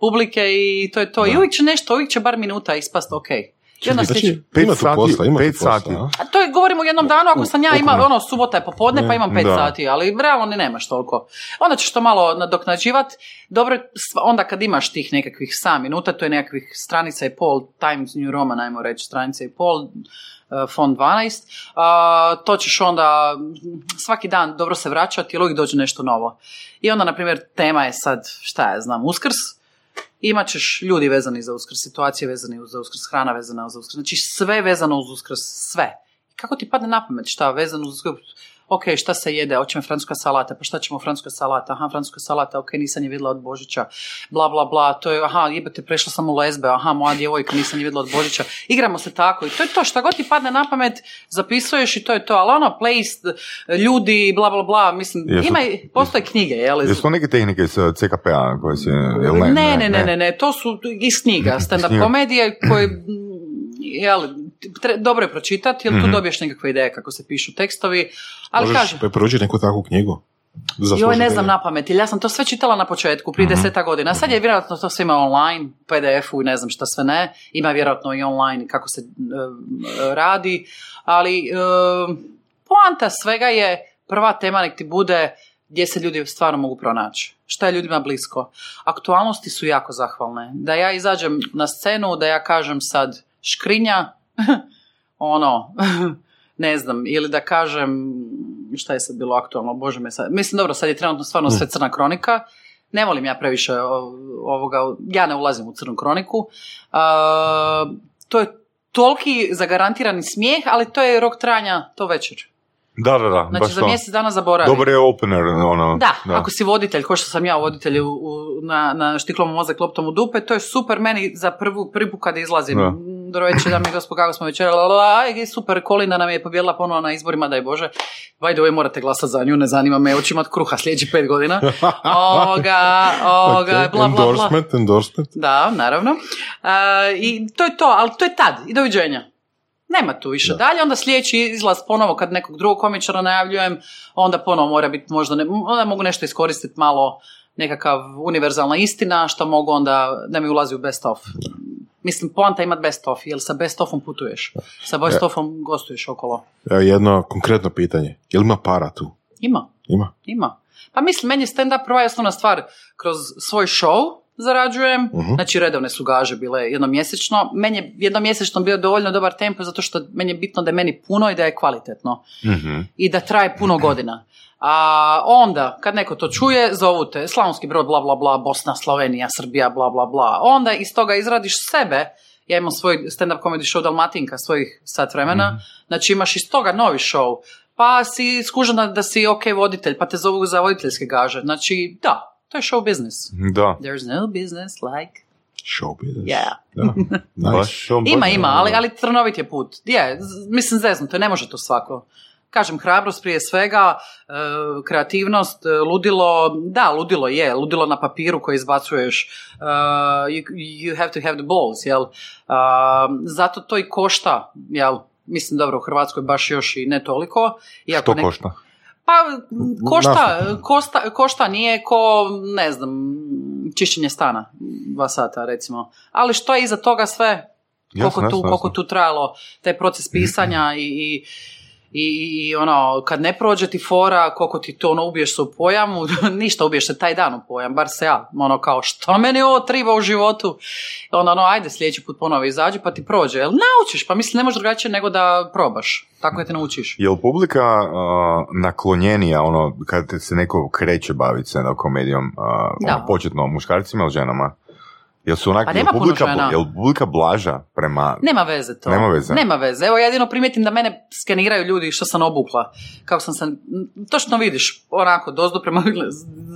publike i to je to. I uvijek će nešto, uvijek će bar minuta ispast ok. I onda znači, sljedeći- Pet ima tu sati, posla, ima tu pet posla, sati. a? to je, govorimo u jednom danu, ako sam ja ima, ono, subota je popodne, pa imam pet Da. sati, ali realno ni nemaš toliko. Onda ćeš to malo nadoknađivat. Dobro, onda kad imaš tih nekakvih 7 minuta, to je nekakvih stranica i pol, Times New Roman, ajmo reći, stranica i pol, eh, font 12, a, to ćeš onda mm, svaki dan dobro se vraćati jer uvijek dođe nešto novo. I onda, na primjer, tema je sad, šta ja znam, uskrs, imat ćeš ljudi vezani za uskrs, situacije vezane za uskrs, hrana vezana za uskrs, znači sve vezano uz uskrs, sve. Kako ti padne na pamet šta vezano uz uskrs? Ok, šta se jede, hoćemo francuska salata, pa šta ćemo francuska salata, aha, francuska salata, ok, nisam je vidjela od Božića, bla, bla, bla, to je, aha, jebate, prešla sam u lesbe, aha, moja djevojka, nisam je vidjela od Božića, igramo se tako i to je to, šta god ti padne na pamet, zapisuješ i to je to, ali ono, place, ljudi, bla, bla, bla, mislim, Jesu- ima, postoje knjige, jel? Jesu to neke tehnike iz uh, CKP-a koje si... Jel ne, ne, ne, ne, ne, ne, to su iz knjiga, stand-up komedije koje, jel, tre- dobro je pročitati, jer tu Mhm. dobiješ nekakve ideje kako se pišu tekstovi, ali možeš kažem, preporučiti neku takvu knjigu. Joj, ne znam na pamet, ja sam to sve čitala na početku, prije deseta godina. Sad je vjerojatno to sve ima online, PDF-u i ne znam šta sve ne. Ima vjerojatno i online kako se e, radi, ali e, poanta svega je, prva tema nek ti bude gdje se ljudi stvarno mogu pronaći. Šta je ljudima blisko. Aktualnosti su jako zahvalne. Da ja izađem na scenu, da ja kažem sad škrinja, ono, ne znam, ili da kažem, šta je sad bilo aktualno, bože me sad, mislim dobro, sad je trenutno stvarno sve crna kronika, ne volim ja previše ovoga, ja ne ulazim u crnu kroniku, to je toliki zagarantirani smijeh, ali to je rok trajanja to večer. Da, da, da. Znači baš za mjesec dana zaboravim. Dobar je opener, ono. Da, ako si voditelj, ko što sam ja voditelj u, u- na, na štiklom mozak loptom u dupe, to je super meni za prvu, prvi put kada izlazim. Da. Dobro večer, dame i gospod, kako smo večer, i super, Kolinda nam je pobjedila ponovno na izborima, daj Bože. By the way, morate glasati za nju, ne zanima me, hoću imat kruha sljedeći pet godina. Ovoga, ovoga, Ok, bla, bla, bla. Endorsement, endorsement. Da, naravno. A, I to je to, ali to je tad, i doviđenja. Nema tu više dalje, onda sljedeći izlaz ponovo kad nekog drugog komičara najavljujem, onda ponovo mora biti možda, ne, onda mogu nešto iskoristiti malo nekakav univerzalna istina, što mogu onda da mi ulazi u best of. Mislim, poanta imat best of, jer sa best offom putuješ, sa best offom gostuješ okolo. Evo jedno konkretno pitanje. Je li ima para tu? Ima. Ima. Ima. Pa mislim, meni je stand-up prva i osnovna stvar. Kroz svoj show zarađujem, Mhm. znači redovne su gaže bile jednomjesečno. Meni je jednomjesečno bio dovoljno dobar tempo zato što meni je bitno da je meni puno i da je kvalitetno. Mhm. I da traje puno godina. A onda, kad neko to čuje, zovu te Slavonski brod, bla, bla, bla, Bosna, Slovenija, Srbija, bla, bla, bla. Onda iz toga izradiš sebe. Ja imam svoj stand-up comedy show Dalmatinka, svojih sat vremena. Znači imaš iz toga novi show. Pa si skužena da si ok voditelj, pa te zovu za voditeljske gaže. Znači, da, to je show business. Da. There's no business like... Show business. Yeah. Da. Nice. Baš, Ima, ima, ali, ali trnovit je put. Je, mislim zeznuto, ne može to svako. Kažem, hrabrost prije svega, e, kreativnost, e, ludilo, da, ludilo je, ludilo na papiru koji izbacuješ, e, you, you have to have the balls, jel? Zato to i košta, jel? Mislim, dobro, u Hrvatskoj baš još i ne toliko. Iako Što nek- košta? Pa košta, košta, košta nije ko, ne znam, čišćenje stana, dva sata recimo. Ali što je iza toga sve, koliko, Jasno, tu, jasno, koliko tu trajalo, taj proces pisanja i, i, i, i ono, kad ne prođe ti fora, koliko ti to ono ubiješ se u pojamu, ništa ubiješ se taj dan u pojam, bar se ja, ono kao što meni ovo triba u životu, onda ono, ajde sljedeći put ponovo izađi pa ti prođe, jel naučiš, pa mislim ne možeš drugačije nego da probaš, tako je te naučiš. Je li publika a, naklonjenija, ono, kad se neko kreće baviti stand komedijom, Da. ono, početno muškarcima ili ženama? Jel su onak, Pa jel nema puno publika, žena. jel publika blaža prema... Nema veze to. Nema veze. Nema veze. Evo ja jedino primijetim da mene skeniraju ljudi što sam obukla. Kako sam se, točno vidiš, onako, dozdu prema,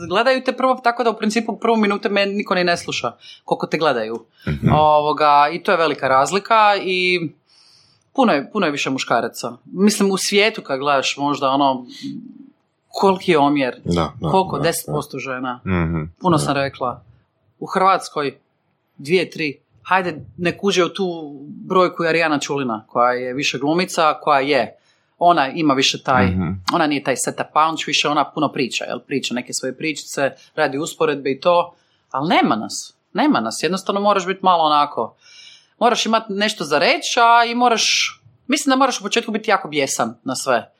gledaju te prvo, tako da u principu prvu minute me niko ni ne sluša koliko te gledaju. Mhm. Ovoga, I to je velika razlika i puno je, puno je više muškaraca. Mislim, u svijetu kad gledaš možda ono, koliki je omjer, Da, da, koliko, da, 10% žena. Mhm. Puno sam rekla. U Hrvatskoj dvije, tri. Hajde, nek uđe u tu brojku Arijana Čulina, koja je više glumica, koja je. Ona ima više taj, Mhm. ona nije taj setup punch, više ona puno priča, jel? Priča neke svoje pričice, radi usporedbe i to. Ali nema nas. Nema nas. Jednostavno moraš biti malo onako. Moraš imati nešto za reći, a i moraš... Mislim da moraš u početku biti jako bijesan na sve.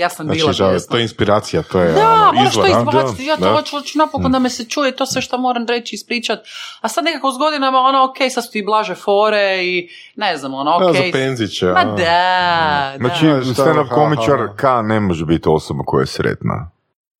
Ja sam Znači, bila bijesna. to je inspiracija, to je Da, ono, moraš to izvor, a? izbaciti, ja to Da. hoću, hoću napokon da me se čuje to sve što moram reći, ispričat. A sad nekako s godinama, ono, ok, sad su ti blaže fore i ne znam, ono, Da, ok. za penziće. Ma a. da, da. Znači, Da, šta, stand-up komičar ha. K ne može biti osoba koja je sretna.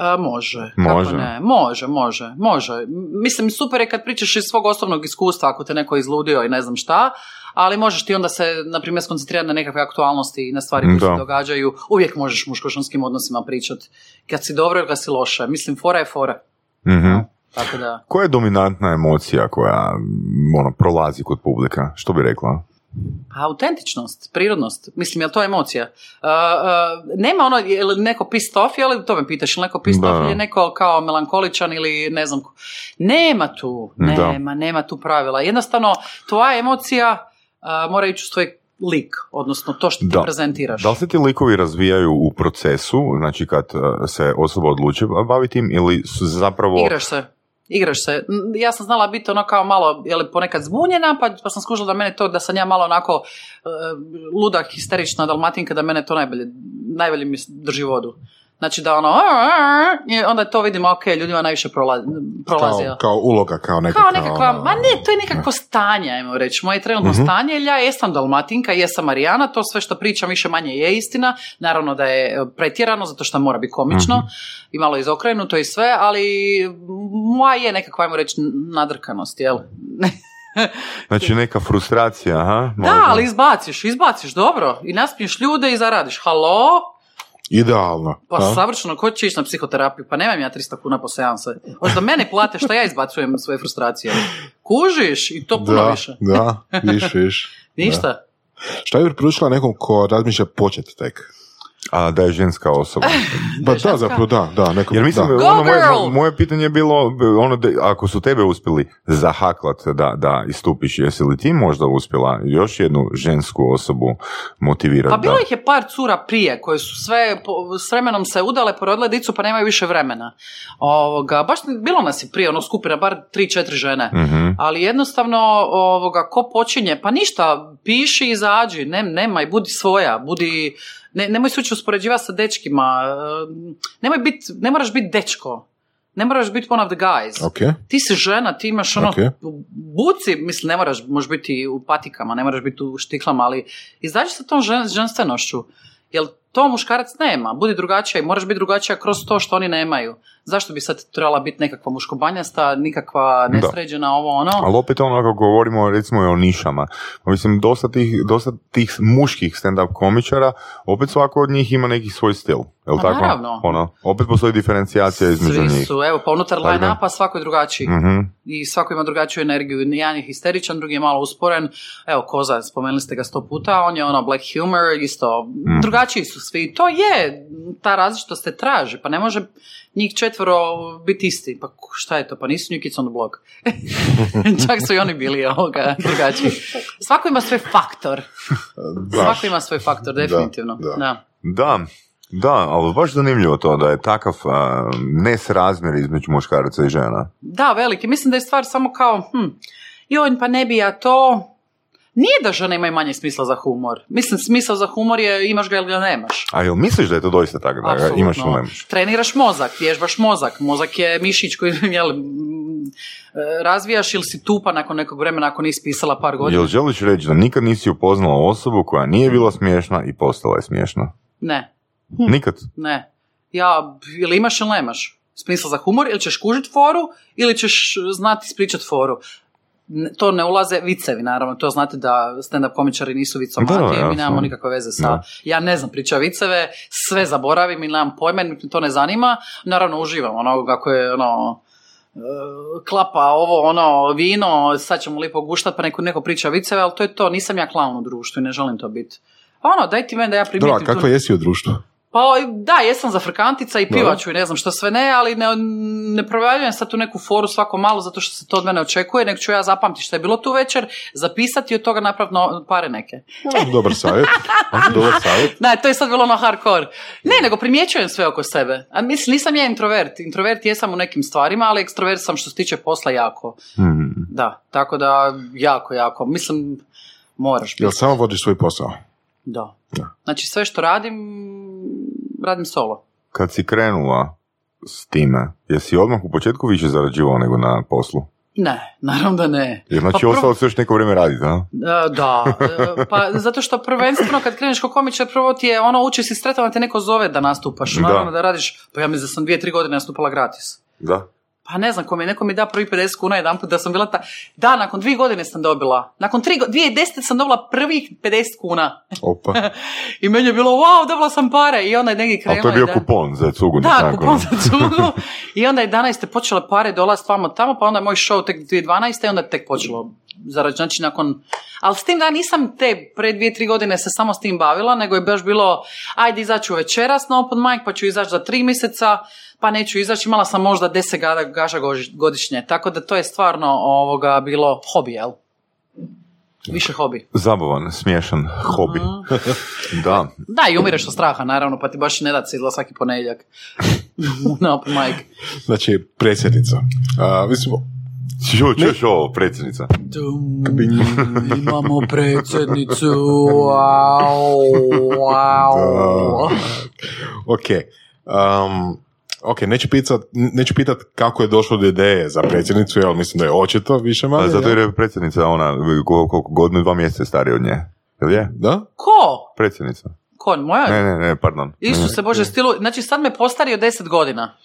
A, može. Može. Kako ne? Može, može, može. Mislim, super je kad pričaš iz svog osobnog iskustva, ako te neko izludio i ne znam šta, ali možeš ti onda se, na primjer, skoncentrirati na nekakve aktualnosti i na stvari koje Da. se događaju. Uvijek možeš muško-ženskim odnosima pričati. Kad si dobro ili kad si loše. Mislim, fora je fora. Mhm. Tako da... Koja je dominantna emocija koja ono, prolazi kod publika? Što bi rekla? Autentičnost, prirodnost. Mislim, je li to emocija? Uh, uh, nema ono, je li neko pissed off, je li to me pitaš, je li neko pissed Da. off ili je neko kao melankoličan ili ne znam. Nema tu, Da. nema, nema tu pravila. Jednostavno, tvoja emocija uh, mora ići u svoj lik, odnosno to što ti Da. prezentiraš. Da li se ti likovi razvijaju u procesu, znači kad uh, se osoba odluči baviti tim, ili su zapravo... Igraš se. Igraš se. Ja sam znala biti ono kao malo, je li ponekad zbunjena, pa, pa sam skužila da mene to, da sam ja malo onako e, luda, histerična dalmatinka, da mene to najbolje, najbolje mi drži vodu. Znači da ono, i onda to vidimo, ok, ljudima najviše prolazi. prolazi Kao, kao uloga, kao nekakva... kao nekakva, ono- ma ne, to je nekakvo stanje, ajmo reći. Moje trenutno Mhm. stanje, ja jesam dalmatinka, jesam Marijana, to sve što pričam više manje je istina. Naravno da je e, pretjerano, zato što mora biti komično Mhm. i malo izokrenuto i sve, ali moja je nekakva, ajmo reći, nadrkanost, jel? Znači neka frustracija, aha? da, ali izbaciš, izbaciš, dobro. I naspiješ ljude i zaradiš. Halo? Idealno. Pa a? savršeno, ko će ići na psihoterapiju? Pa nemam ja 300 kuna po seanse. Hoće da mene plate što ja izbacujem svoje frustracije. Kužiš i to puno Da, više. da, viš, viš. Ništa. Šta bi preporučila nekom ko razmišlja počet tek? A da je ženska osoba. Ba da, zapravo da, da. Nekom, Jer mislim, da. Go ono, moje, girl! moje pitanje je bilo, ono, da, ako su tebe uspjeli zahaklat da, da istupiš, jesi li ti možda uspjela još jednu žensku osobu motivirati? Pa bilo da... ih je par cura prije koje su sve po- s vremenom se udale, porodile dicu pa nemaju više vremena. Ovoga, baš bilo nas je prije, ono skupina, bar 3-4 žene. Mhm. Ali jednostavno, ovoga, ko počinje, pa ništa, piši i izađi, ne, nemaj, budi svoja, budi, ne, nemoj se ući uspoređivati sa dečkima, e, nemoj bit, ne moraš biti dečko, ne moraš biti one of the guys. Ok, Ti si žena, ti imaš ono, Ok. buci, mislim, ne moraš, možeš biti u patikama, ne moraš biti u štiklama, ali izađi sa tom žen, ženstvenošću, jer to muškarac nema, budi drugačija i moraš biti drugačija kroz to što oni nemaju. Zašto bi sad trebala biti nekakva muškobanjasta, nikakva nesređena, ovo ono? Ali opet ono kako govorimo recimo o nišama. Pa mislim, dosta tih, dosta tih muških stand-up komičara, opet svako od njih ima neki svoj stil. Jel Pa tako? naravno. Ono, opet postoji diferencijacija između Svi njih. su, evo, pa unutar da. line-upa svako je drugačiji. Mhm. I svako ima drugačiju energiju. Jedan je histeričan, drugi je malo usporen. Evo, Koza, spomenuli ste ga sto puta, on je ono black humor, isto. Mhm. Drugačiji su svi. To je, ta različitost se traži. Pa ne može njih četvoro biti isti. Pa šta je to? Pa nisu New Kids on the Block. Čak su i oni bili ovoga, drugačiji. Svako ima svoj faktor. Svako ima svoj faktor, definitivno. da. da. Da, da, ali baš zanimljivo to da je takav a, nesrazmjer između muškaraca i žena. Da, veliki. Mislim da je stvar samo kao, hm, joj, pa ne bi ja to... Nije da žene imaju manje smisla za humor. Mislim, smisao za humor je imaš ga ili ga nemaš. A jel misliš da je to doista tako, da ga imaš ili nemaš? Treniraš mozak, vježbaš mozak. Mozak je mišić koji jel, razvijaš ili si tupa nakon nekog vremena ako nisi pisala par godina. Jel želiš reći da nikad nisi upoznala osobu koja nije bila smiješna i postala je smiješna? Ne, Nikad. ne. Ja, ili imaš ili nemaš smisla za humor, ili ćeš kužit foru, ili ćeš znati ispričat foru. To ne ulaze vicevi, naravno. To znate da stand-up komičari nisu vicomati, Da, mi nemamo nikakve veze sa... Da. Ja ne znam priča viceve, sve zaboravim i nemam pojma, to ne zanima. Naravno, uživam, ono, kako je, ono, e, klapa ovo, ono, vino, sad ćemo lipo guštat, pa neko, neko priča viceve, ali to je to, nisam ja klaun u društvu i ne želim to biti. Pa ono, daj ti meni da ja Dobro, primijetim a tu- kakva jesi u društvu? Pa da, jesam za frkantica i pivaču i ne znam što sve ne, ali ne, ne provaljujem sad tu neku foru svako malo zato što se to od mene očekuje, nego ću ja zapamtiti što je bilo tu večer, zapisati i od toga napraviti no- pare neke. No, dobar savjet. dobar savjet. Da, to je sad bilo ono hardcore. Ne, nego primjećujem sve oko sebe. A mislim, nisam ja introvert. Introvert jesam u nekim stvarima, ali ekstrovert sam što se tiče posla jako. Hmm. Da, tako da jako, jako. Mislim, moraš biti. Jel samo vodiš svoj posao? Da. Da. Znači, sve što radim, radim solo. Kad si krenula s time, jesi odmah u početku više zarađivao nego na poslu? Ne, naravno da ne. Jer znači Pa prvo- ostalo se još neko vrijeme raditi, a? E, Da, e, pa zato što prvenstveno kad kreneš ko komičar, prvo ti je ono uči si sretama te neko zove da nastupaš. Da. Naravno da radiš, pa ja mislim da sam dvije, tri godine nastupala gratis. Da. Pa ne znam, ko mi, neko mi da prvi 50 kuna jedan put da sam bila ta... Da, nakon dvije godine sam dobila. Nakon tri, dvije deset sam dobila prvih 50 kuna. Opa. I meni je bilo, wow, dobila sam pare. I onda je negdje krenula... to je bio da- kupon za cugu. Da, kupon za cugu. I onda je 11. počele pare dolaziti tamo tamo, pa onda je moj show tek 2012. i onda je tek počelo zarađ, znači nakon... Ali s tim da nisam te pre dvije, tri godine se samo s tim bavila, nego je baš bilo, ajde izaću večeras na open mic, pa ću izaći za tri mjeseca, pa neću izaći, imala sam možda deset gada- gaža goži- godišnje, tako da to je stvarno ovoga bilo hobi, jel? Više hobi. Zabavan, smiješan hobi. da. Da, i umireš od straha, naravno, pa ti baš ne da se izla svaki ponedjeljak na open mic. Znači, predsjednica. A, mislim, Čuo, čuješ ovo, predsjednica? Dum, imamo predsjednicu, wow, wow. ok. Um, ok, neću pitat, neću pitat kako je došlo do ideje za predsjednicu, jer mislim da je očito više manje. Zato jer je predsjednica ona, koliko, koliko godinu, dva mjeseca je starija od nje. Jel je? Da? Ko? Predsjednica. Ko, moja? Ne, ne, ne, pardon. Isuse Bože, stilu, znači sad me postario deset godina.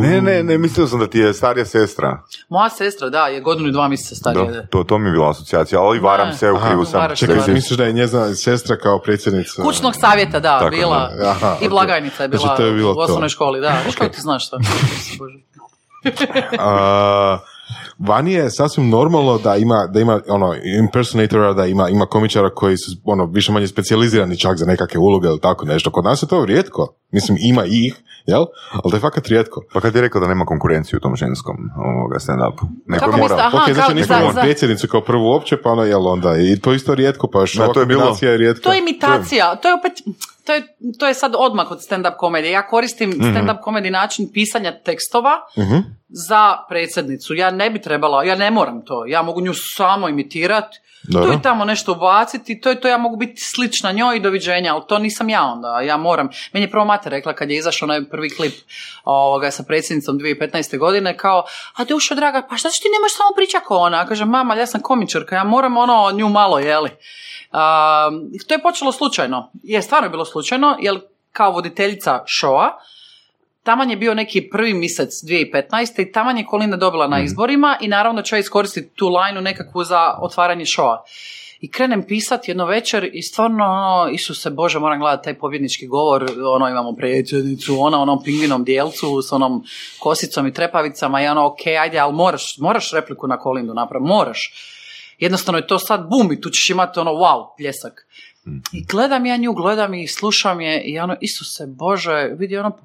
Ne, ne, ne, mislio sam da ti je starija sestra. Moja sestra, da, je godinu i dva mjeseca starija. Da, to, to mi je bila asocijacija, ali varam Ne. se, u krivu sam. Čekaj. Čekaj, misliš da je njezina sestra kao predsjednica? Kućnog savjeta, da, Tako, bila. da. Aha, I blagajnica je bila Znači, to je bilo u osnovnoj to. školi, da. Viš kako ti znaš to? A, vani je sasvim normalno da ima, da ima ono, impersonatora, da ima, ima komičara koji su ono, više manje specijalizirani čak za nekakve uloge ili tako nešto. Kod nas je to rijetko. Mislim, ima ih, jel? Ali to je fakat rijetko. Pa kad je rekao da nema konkurenciju u tom ženskom ovoga stand-upu. Neko Kako morao. aha, ok, znači kao- nismo za- imali predsjednicu kao prvu uopće, pa ono, jel onda, i to isto rijetko, pa još Da, ova to je bilo- kombinacija je rijetka. To je imitacija, to je opet, to je, to je sad odmak od stand-up komedije. Ja koristim Mhm. stand-up komediji način pisanja tekstova Mhm. za predsjednicu. Ja ne bi trebala, ja ne moram to. Ja mogu nju samo imitirati, tu i tamo nešto ubaciti, to je to, ja mogu biti slična njoj i doviđenja, ali to nisam ja onda, ja moram. Meni je prvo mate rekla kad je izašao onaj prvi klip ovoga, sa predsjednicom 2015. godine, kao, a dušo draga, pa šta ti nemaš samo priča ko ona? Ja kažem, mama, ja sam komičarka, ja moram ono nju malo, jeli. Um, to je počelo slučajno. Je, stvarno je bilo slučajno, jer kao voditeljica šoa, taman je bio neki prvi mjesec 2015. i taman je Kolinda dobila na izborima i naravno će iskoristiti tu lajnu nekakvu za otvaranje šova. I krenem pisati jedno večer i stvarno, ono, Isuse Bože, moram gledati taj pobjednički govor, ono, imamo predsjednicu, ona onom pingvinom dijelcu s onom kosicom i trepavicama i ono, ok, ajde, ali moraš, moraš repliku na Kolindu napraviti, moraš. Jednostavno je to sad bum i tu ćeš imati ono, wow, pljesak. I gledam ja nju, gledam i slušam je i ono, Isuse Bože, vidi ono,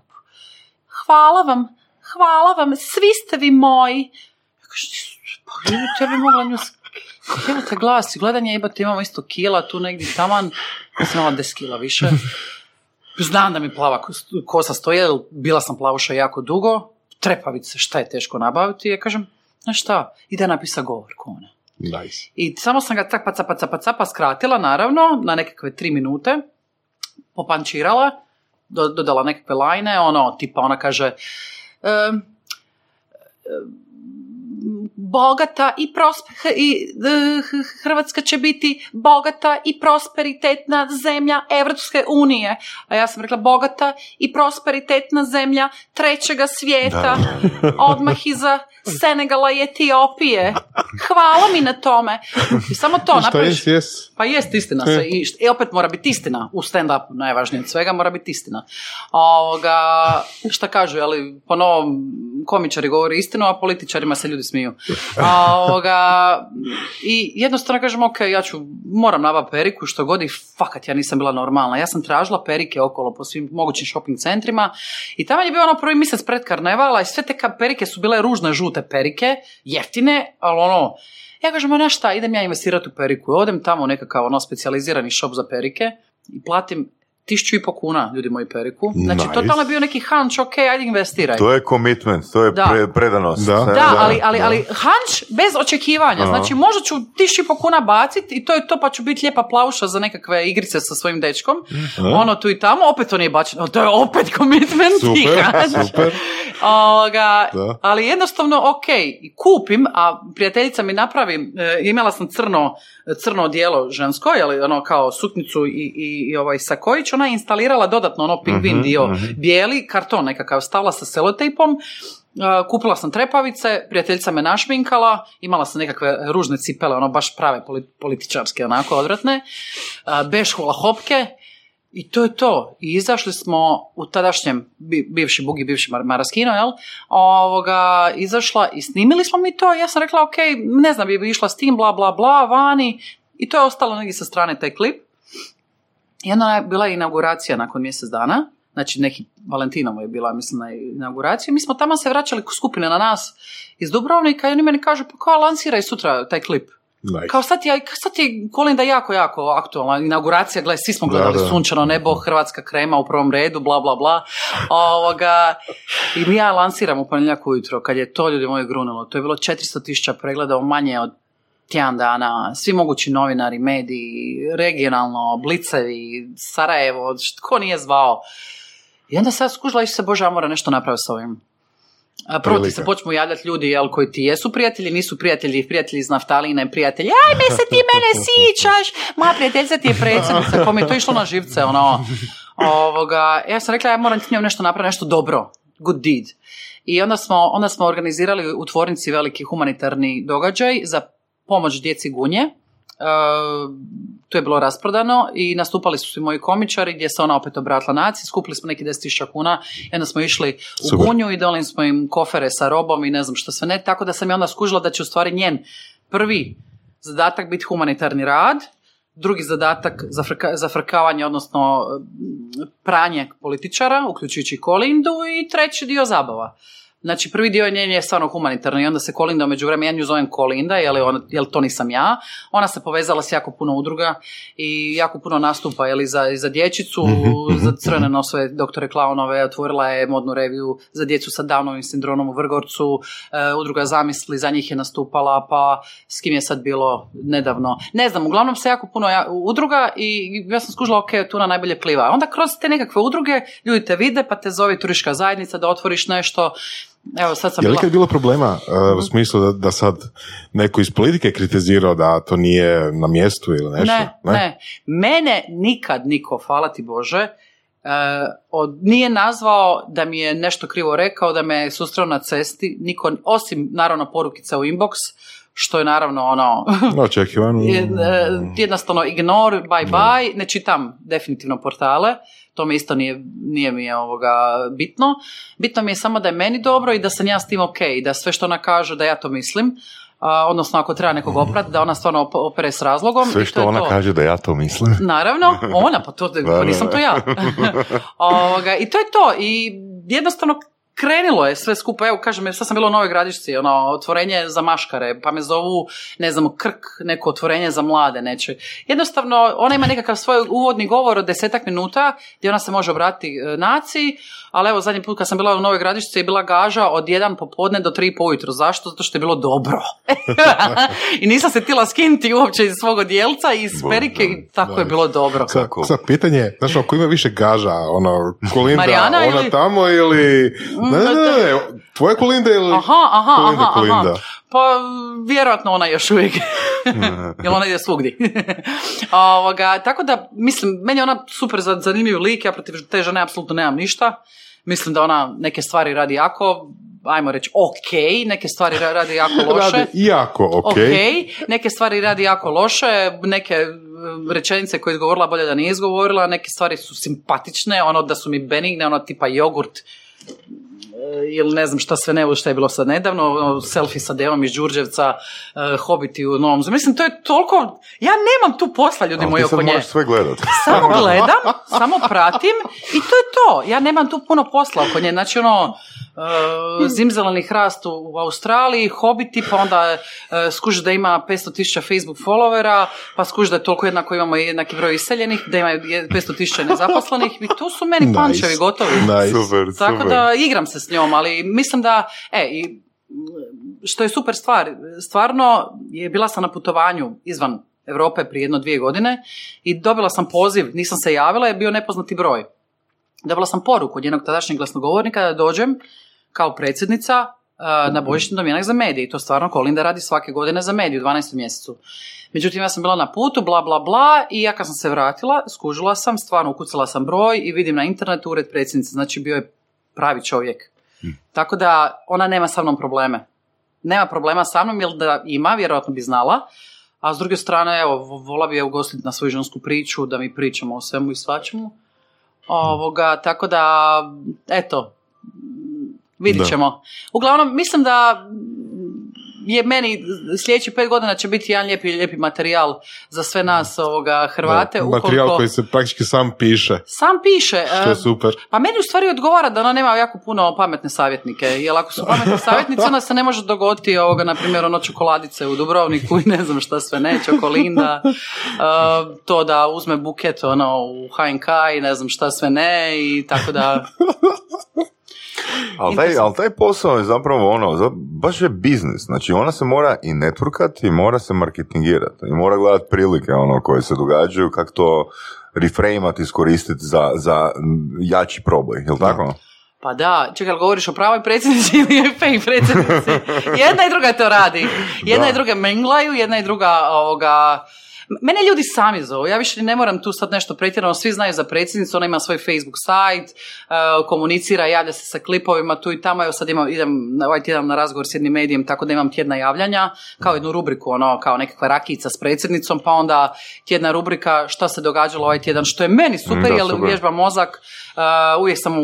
hvala vam, hvala vam, svi ste vi moji. Ja pa bi tebi mogla nju te glasi, gledanje, jebate, imamo isto kila tu negdje taman, ja sam imala 10 kila više. Znam da mi plava kosa stoje, bila sam plavuša jako dugo, trepavice, šta je teško nabaviti, ja kažem, znaš šta, ide napisa govor kone. Nice. I samo sam ga capa, capa, capa, capa skratila, naravno, na nekakve tri minute, popančirala, do- dodala nekakve lajne, ono, tipa ona kaže, em, em, bogata i, prospe- i e, Hrvatska će biti bogata i prosperitetna zemlja Evropske unije. A ja sam rekla bogata i prosperitetna zemlja trećega svijeta, odmah iza Senegala i Etiopije. Hvala mi na tome. I samo to napraviš. Pa jest istina sve. I, št- I opet mora biti istina u stand-upu, najvažnije od svega mora biti istina. Ovoga, šta kažu, ali po novom komičari govori istinu, a političarima se ljudi smiju. A, ovoga, I jednostavno kažem, ok, ja ću, moram nabaviti periku, što god i fakat, ja nisam bila normalna. Ja sam tražila perike okolo po svim mogućim shopping centrima i tamo je bio ono prvi mjesec pred karnevala i sve te perike su bile ružne žute perike, jeftine, ali ono, ja kažem, ma šta, idem ja investirati u periku. Odem tamo nekakav ono specijalizirani shop za perike i platim tisuću i po kuna, ljudi moji, periku. Znači, Nice. totalno je bio neki hanč, ok, ajde investiraj. To je commitment, to je Da. pre- predanost. Da. E, Da, ali, ali, ali hanč bez očekivanja. Aha. Znači, možda ću tisuću i po kuna baciti i to je to, pa ću biti lijepa plavuša za nekakve igrice sa svojim dečkom. Ono tu i tamo, opet to nije bačeno. To je opet commitment i Super, hanč. super. Ovoga, Da. ali jednostavno, ok, kupim, a prijateljica mi napravi, e, imala sam crno, crno odijelo žensko, jeli, ono kao suknicu i, i, i ovaj sakojić, ona je instalirala dodatno ono pingvin dio, bijeli karton nekakav, stavila sa selotejpom, e, kupila sam trepavice, prijateljica me našminkala, imala sam nekakve ružne cipele, ono baš prave poli- političarske, onako odvratne, e, beš hula hopke, i to je to. I izašli smo u tadašnjem, bi- bivši Bugi, bivši Mar- Maraskino, jel? Ovoga, izašla i snimili smo mi to. Ja sam rekla, ok, ne znam, bi išla s tim, bla, bla, bla, vani. I to je ostalo negdje sa strane taj klip. I onda je bila inauguracija nakon mjesec dana. Znači, neki Valentinovo je bila, mislim, na inauguraciji. Mi smo tamo se vraćali skupine na nas iz Dubrovnika i oni meni kažu, pa kao lansiraj sutra taj klip. Nice. Kao sad je, sad je Kolinda jako, jako aktualna. Inauguracija, gledaj, svi smo Da, gledali da. Sunčano nebo, Hrvatska krema u prvom redu, bla, bla, bla. Ovoga, I mi ja lansiram u ponedjeljak ujutro, kad je to ljudi moji grunilo. To je bilo 400 tisuća pregleda u manje od tjedan dana, svi mogući novinari, mediji, regionalno, blicevi, Sarajevo, št- ko nije zvao. I onda sad skužila i se, Bože, ja moram nešto napraviti s ovim. Prvo ti se počnu javljati ljudi jel, koji ti jesu prijatelji, nisu prijatelji, prijatelji iz naftaline, prijatelji, ajme se ti mene sićaš, moja prijateljica ti je predsjednica, kome je to išlo na živce, ono, ovoga, ja sam rekla, ja moram s njom nešto napraviti, nešto dobro, good deed. I onda smo, onda smo organizirali u tvornici veliki humanitarni događaj za pomoć djeci Gunje, to je bilo rasprodano i nastupali su svi moji komičari gdje se ona opet obratila naciji, skupili smo neki 10.000 kuna i onda smo išli u Super. Gunju i dali smo im kofere sa robom i ne znam što sve ne, tako da sam ja onda skužila da će u stvari njen prvi zadatak biti humanitarni rad, drugi zadatak zafrka, zafrkavanje, odnosno mm, pranje političara, uključujući Kolindu i treći dio zabava. Znači, prvi dio njen je stvarno humanitarno i onda se Kolinda u međuvremenu, ja nju zovem Kolinda, jer, on, jer to nisam ja. Ona se povezala s jako puno udruga i jako puno nastupa jeli, za, za dječicu, za crvene nosove doktore Klaunove, otvorila je modnu reviju za djecu sa Downovim sindromom u Vrgorcu, e, udruga Zamisli, za njih je nastupala, pa s kim je sad bilo nedavno. Ne znam, uglavnom se jako puno ja, udruga i ja sam skužila, ok, tuna najbolje pliva. Onda kroz te nekakve udruge ljudi te vide, pa te zove turistička zajednica da otvoriš nešto. Evo, sad sam Je li kad bilo problema uh, u smislu da, da sad neko iz politike kritizirao da to nije na mjestu ili nešto? Ne, ne, Mene nikad niko, hvala ti Bože, e, od, nije nazvao da mi je nešto krivo rekao, da me je sustrao na cesti, niko, osim naravno porukica u inbox, što je naravno ono... Očekivano. jednostavno ignore, bye bye, ne čitam definitivno portale, to mi isto nije, nije mi je ovoga bitno. Bitno mi je samo da je meni dobro i da sam ja s tim ok, da sve što ona kaže da ja to mislim, a, odnosno ako treba nekog oprati, da ona stvarno opere s razlogom. Sve što ona kaže da ja to mislim. Naravno, ona, pa to, pa nisam to ja. Ovoga, I to je to. I jednostavno krenulo je sve skupa, evo kažem, sad sam bila u Novoj Gradišci, ono, otvorenje za maškare, pa me zovu, ne znam, krk, neko otvorenje za mlade, neće. Jednostavno, ona ima nekakav svoj uvodni govor od desetak minuta, gdje ona se može obratiti e, naciji, ali evo, zadnji put kad sam bila u Novoj Gradišci je bila gaža od jedan popodne do tri ujutro. Zašto? Zato što je bilo dobro. I nisam se tila skinuti uopće iz svog odjelca i iz perike i tako je bilo dobro. Sad, sad pitanje je, znaš, ako ima više gaža, ono, Kolinda, Marijana ona ili... tamo ili... Mm, ne, ne, ne, tvoje Kolinda ili aha, aha, Kolinda, aha, Kolinda? Aha. Pa vjerojatno ona još uvijek. Jer ona ide svugdje. Ovoga, tako da, mislim, meni je ona super zanimljiv lik, ja protiv te žene apsolutno nemam ništa. Mislim da ona neke stvari radi jako, ajmo reći, ok, neke stvari radi jako loše. radi jako ok. Neke stvari radi jako loše, neke rečenice koje je izgovorila bolje da nije izgovorila, neke stvari su simpatične, ono da su mi benigne, ono tipa jogurt, ili ne znam šta sve ne, šta je bilo sad nedavno, ono, selfie sa Devom iz Đurđevca, uh, Hobiti u Novom Mislim, to je toliko... Ja nemam tu posla, ljudi moji, oko nje. sve gledat. Samo gledam, samo pratim i to je to. Ja nemam tu puno posla oko nje. Znači, ono, uh, zimzeleni hrast u Australiji, Hobiti, pa onda uh, skuži da ima 500 tisuća Facebook followera, pa skuži da je toliko jednako imamo jednaki broj iseljenih, da ima 500 tisuća nezaposlenih i tu su meni nice. pančevi gotovi. Nice. Super, Tako da igram se s njom, ali mislim da, e, i što je super stvar, stvarno je bila sam na putovanju izvan Europe prije jedno dvije godine i dobila sam poziv, nisam se javila, je bio nepoznati broj. Dobila sam poruku od jednog tadašnjeg glasnogovornika da dođem kao predsjednica uh, na božićni domjenak za medije i to stvarno Kolinda radi svake godine za medije u 12. mjesecu. Međutim, ja sam bila na putu, bla, bla, bla, i ja kad sam se vratila, skužila sam, stvarno ukucala sam broj i vidim na internetu ured predsjednice, znači bio je pravi čovjek. Hm. Tako da ona nema sa mnom probleme. Nema problema sa mnom, jer da ima, vjerojatno bi znala, a s druge strane, evo, vola bi je ugostiti na svoju žensku priču, da mi pričamo o svemu i svačemu. Ovoga, tako da, eto, vidit ćemo. Uglavnom, mislim da je meni sljedeći pet godina će biti jedan lijepi, lijepi materijal za sve nas ovoga Hrvate. Da, materijal koji se praktički sam piše. Sam piše. Što je super. Pa meni u stvari odgovara da ona nema jako puno pametne savjetnike. Jer ako su pametne savjetnice, onda se ne može dogoditi ovoga, na primjer, ono čokoladice u Dubrovniku i ne znam šta sve ne, čokolinda. Uh, to da uzme buket ono, u HNK i ne znam šta sve ne i tako da... Ali taj, ali taj posao je zapravo ono, baš je biznis. Znači ona se mora i networkati i mora se marketingirati. I mora gledati prilike ono koje se događaju, kako to reframeati, iskoristiti za, za jači proboj. Jel tako? Pa da, čekaj, ali govoriš o pravoj predsjednici ili fake predsjednici? Jedna i druga to radi. Jedna i druga menglaju, jedna i druga ovoga, Mene ljudi sami zovu, ja više ne moram tu sad nešto pretjerano, svi znaju za predsjednicu, ona ima svoj Facebook sajt, uh, komunicira, javlja se sa klipovima tu i tamo, evo sad imam, idem ovaj tjedan na razgovor s jednim medijem, tako da imam tjedna javljanja, kao jednu rubriku, ono, kao nekakva rakica s predsjednicom, pa onda tjedna rubrika šta se događalo ovaj tjedan, što je meni super, jer vježba mozak, uvijek sam u,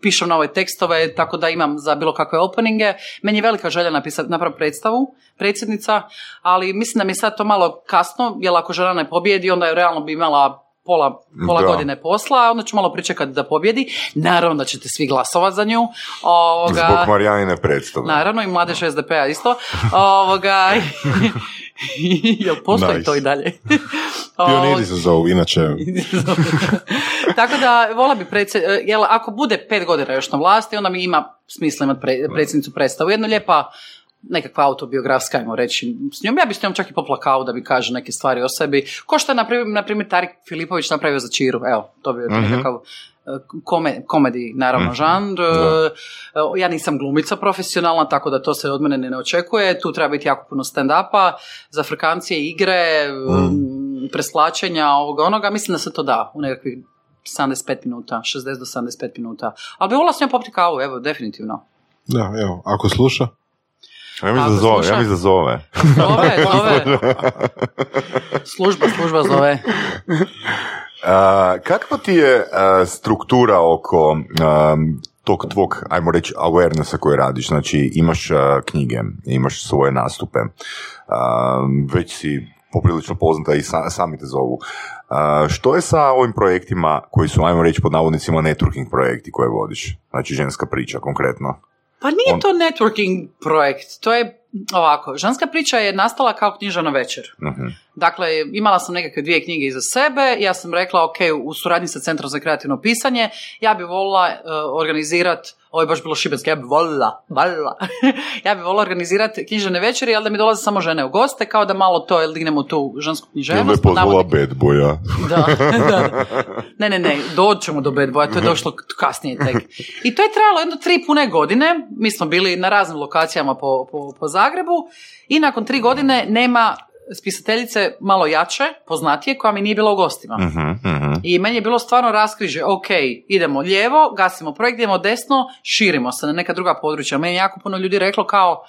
pišem nove tekstove, tako da imam za bilo kakve openinge. Meni je velika želja napisati, napraviti predstavu, predsjednica, ali mislim da mi je sad to malo kasno, jer ako žena ne pobjedi, onda je realno bi imala pola, pola godine posla, onda ću malo pričekati da pobjedi. Naravno da ćete svi glasovati za nju. Ovoga, Zbog Marijanine predstave. Naravno, i mladež SDP-a isto. Ovoga, Jel postoji to i dalje? Pioniri se zovu, inače. Tako da, vola bi predsjed... Jel, ako bude pet godina još na vlasti, onda mi ima smisla imati predsjednicu predstavu. Jedna lijepa nekakva autobiografska, ajmo reći, s njom. Ja bi s njom čak i poplakao da bi kaže neke stvari o sebi. Ko što je, na primjer, Tarik Filipović napravio za Čiru. Evo, to bi mm nekakav komedi, naravno, mm žanr. E, ja nisam glumica profesionalna, tako da to se od mene ne očekuje. Tu treba biti jako puno stand-upa, za frkancije, igre, mm. preslačenja, ovoga onoga. Mislim da se to da u nekakvih 75 minuta, 60 do 75 minuta. Ali bi volila s njom popiti kavu, evo, definitivno. Da, evo, ako sluša. Ja mi zove, ja mi zove. Zove, zove. Služba, služba zove. A, kakva ti je a, struktura oko tog tvog, ajmo reći, awarenessa koji radiš? Znači, imaš a, knjige, imaš svoje nastupe, a, već si poprilično poznata i sa- sami te zovu. Što je sa ovim projektima koji su, ajmo reći, pod navodnicima networking projekti koje vodiš? Znači, ženska priča konkretno. Pa nije On- to networking projekt, to je ovako, ženska priča je nastala kao knjižana večer. Mhm. Dakle, imala sam nekakve dvije knjige iza sebe, ja sam rekla, ok, u suradnji sa Centrom za kreativno pisanje, ja bi volila organizirati, ovo je baš bilo šibenski, ja bi volila, volila, ja bi volila organizirati knjižane večeri, ali da mi dolaze samo žene u goste, kao da malo to, jel dignemo tu žensku književnost. pod navodnik- bad boya. da, da. Ne, ne, ne, doćemo do Bad Boya, to je došlo k- kasnije tek. I to je trajalo jedno tri pune godine, mi smo bili na raznim lokacijama po, po, po Zagrebu i nakon tri godine nema spisateljice malo jače, poznatije, koja mi nije bila u gostima. Mhm, mhm. I meni je bilo stvarno raskriže, ok, idemo lijevo, gasimo projekt, idemo desno, širimo se na neka druga područja. Meni je jako puno ljudi reklo kao,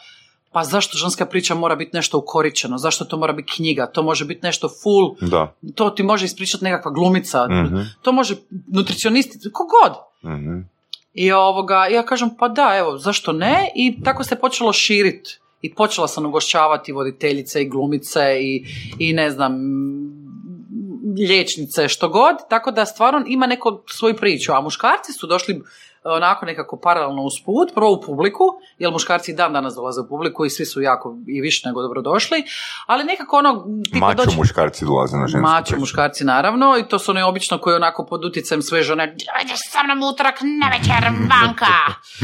pa zašto ženska priča mora biti nešto ukoričeno, zašto to mora biti knjiga, to može biti nešto full, Da. to ti može ispričati nekakva glumica, Mhm. to može nutricionisti, kogod. Mhm. I ovoga, ja kažem, pa da, evo, zašto ne? I tako se počelo širiti. I počela sam ugošćavati voditeljice i glumice i, i ne znam, liječnice, što god, tako da stvarno ima neko svoju priču. A muškarci su došli onako nekako paralelno uz put, prvo u publiku, jer muškarci i dan danas dolaze u publiku i svi su jako i više nego dobro došli, ali nekako ono... Mačo doći- muškarci dolaze na žensku Mačo priču. muškarci naravno i to su oni obično koji onako pod utjecajem sve žene ideš sa mnom utorak na večer vanka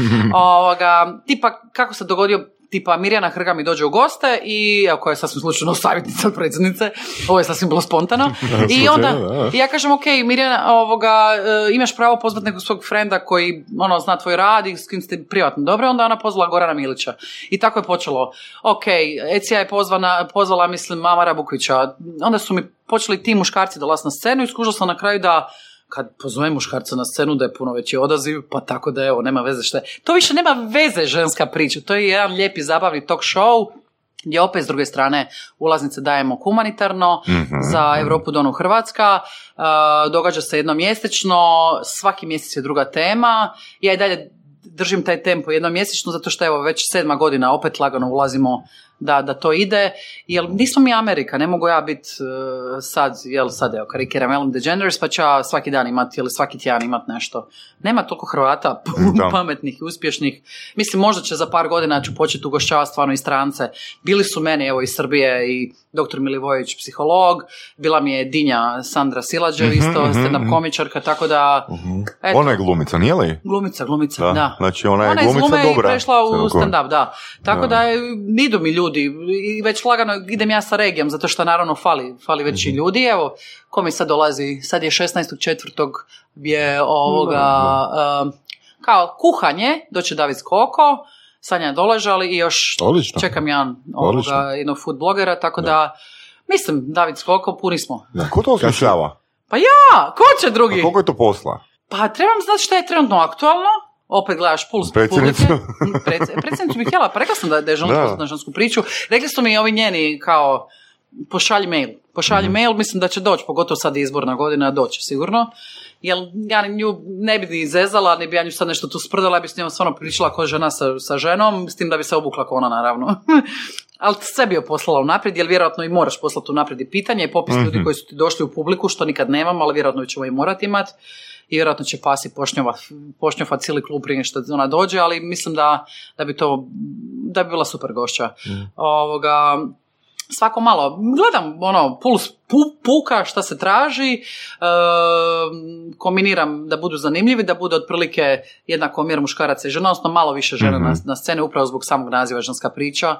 ovoga, tipa kako se dogodio tipa Mirjana Hrga mi dođe u goste i koja je sasvim slučajno savjetnica od predsjednice ovo je sasvim bilo spontano. I onda i ja kažem ok Mirjana ovoga, e, imaš pravo pozvati nekog svog frenda koji ono zna tvoj rad i s kim ste privatno dobro. Onda ona pozvala Gorana Milića. I tako je počelo. Ok Ecija je pozvana, pozvala mislim Mamara Bukvića onda su mi počeli ti muškarci dolaziti na scenu i skužila sam na kraju da kad pozovem muškarca na scenu da je puno veći odaziv, pa tako da evo, nema veze što je. To više nema veze ženska priča, to je jedan lijepi zabavni talk show gdje opet s druge strane ulaznice dajemo humanitarno Mhm, za mhm. Europu Donu Hrvatska, Uh, događa se jednom mjesečno, svaki mjesec je druga tema, ja i dalje držim taj tempo jednom mjesečno zato što evo već sedma godina opet lagano ulazimo da, da to ide, jer nismo mi Amerika, ne mogu ja biti uh, sad, jel sad evo karikiram Ellen DeGeneres pa ću ja svaki dan imati ili svaki tjedan imati nešto. Nema toliko Hrvata Da. pametnih i uspješnih. Mislim, možda će za par godina ću početi ugošćavati stvarno i strance. Bili su meni, evo, iz Srbije i dr. Milivojević, psiholog, bila mi je Dinja Sandra Silađev, Mhm, isto mhm, stand-up mhm. komičarka, tako da... eto, Ona je glumica, nije li? Glumica, glumica, da. Znači ona je Ona je iz glumica glume i dobra. prešla u stand-up, da. Tako Da. da, je, idu mi ljudi i već lagano idem ja sa regijom, zato što naravno fali, fali već Mhm. i ljudi. Evo, ko mi sad dolazi, sad je 16.4. je ovoga, um, kao kuhanje, doće David Skoko, Sanja Doležali i još Odlično. čekam jedan Odlično. ovoga, jednog food blogera, tako da, mislim, David Skoko, puni smo. Ko to osmišljava? Pa ja, ko će drugi? A koliko je to posla? Pa trebam znati što je trenutno aktualno. Opet gledaš puls Predsjednicu. publike. Preds- Predsjednicu bih htjela, pa rekla sam da, da je pozvati na žensku priču. Rekli su mi ovi njeni kao, pošalji mail. Pošalji mail, mislim da će doći, pogotovo sad je izborna godina, doće sigurno. Jer ja nju ne bi ni zezala, ne bi ja nju sad nešto tu sprdala, ja bi s njom stvarno pričala kao žena sa, sa ženom, s tim da bi se obukla kao ona naravno. Ali sve bi joj poslala unaprijed, jer vjerojatno i moraš poslati unaprijed i pitanje i popis ljudi koji su ti došli u publiku, što nikad nemam, ali vjerojatno ćemo i morati imati. I vjerojatno će pasi pošnjova, cijeli klub prije što ona dođe, ali mislim da, da bi to, da bi bila super gošća. Ovoga, svako malo, gledam ono, puls pu- puka šta se traži, e, kombiniram da budu zanimljivi, da bude otprilike jednak omjer muškaraca i žena, odnosno malo više žena na, na sceni, upravo zbog samog naziva ženska priča.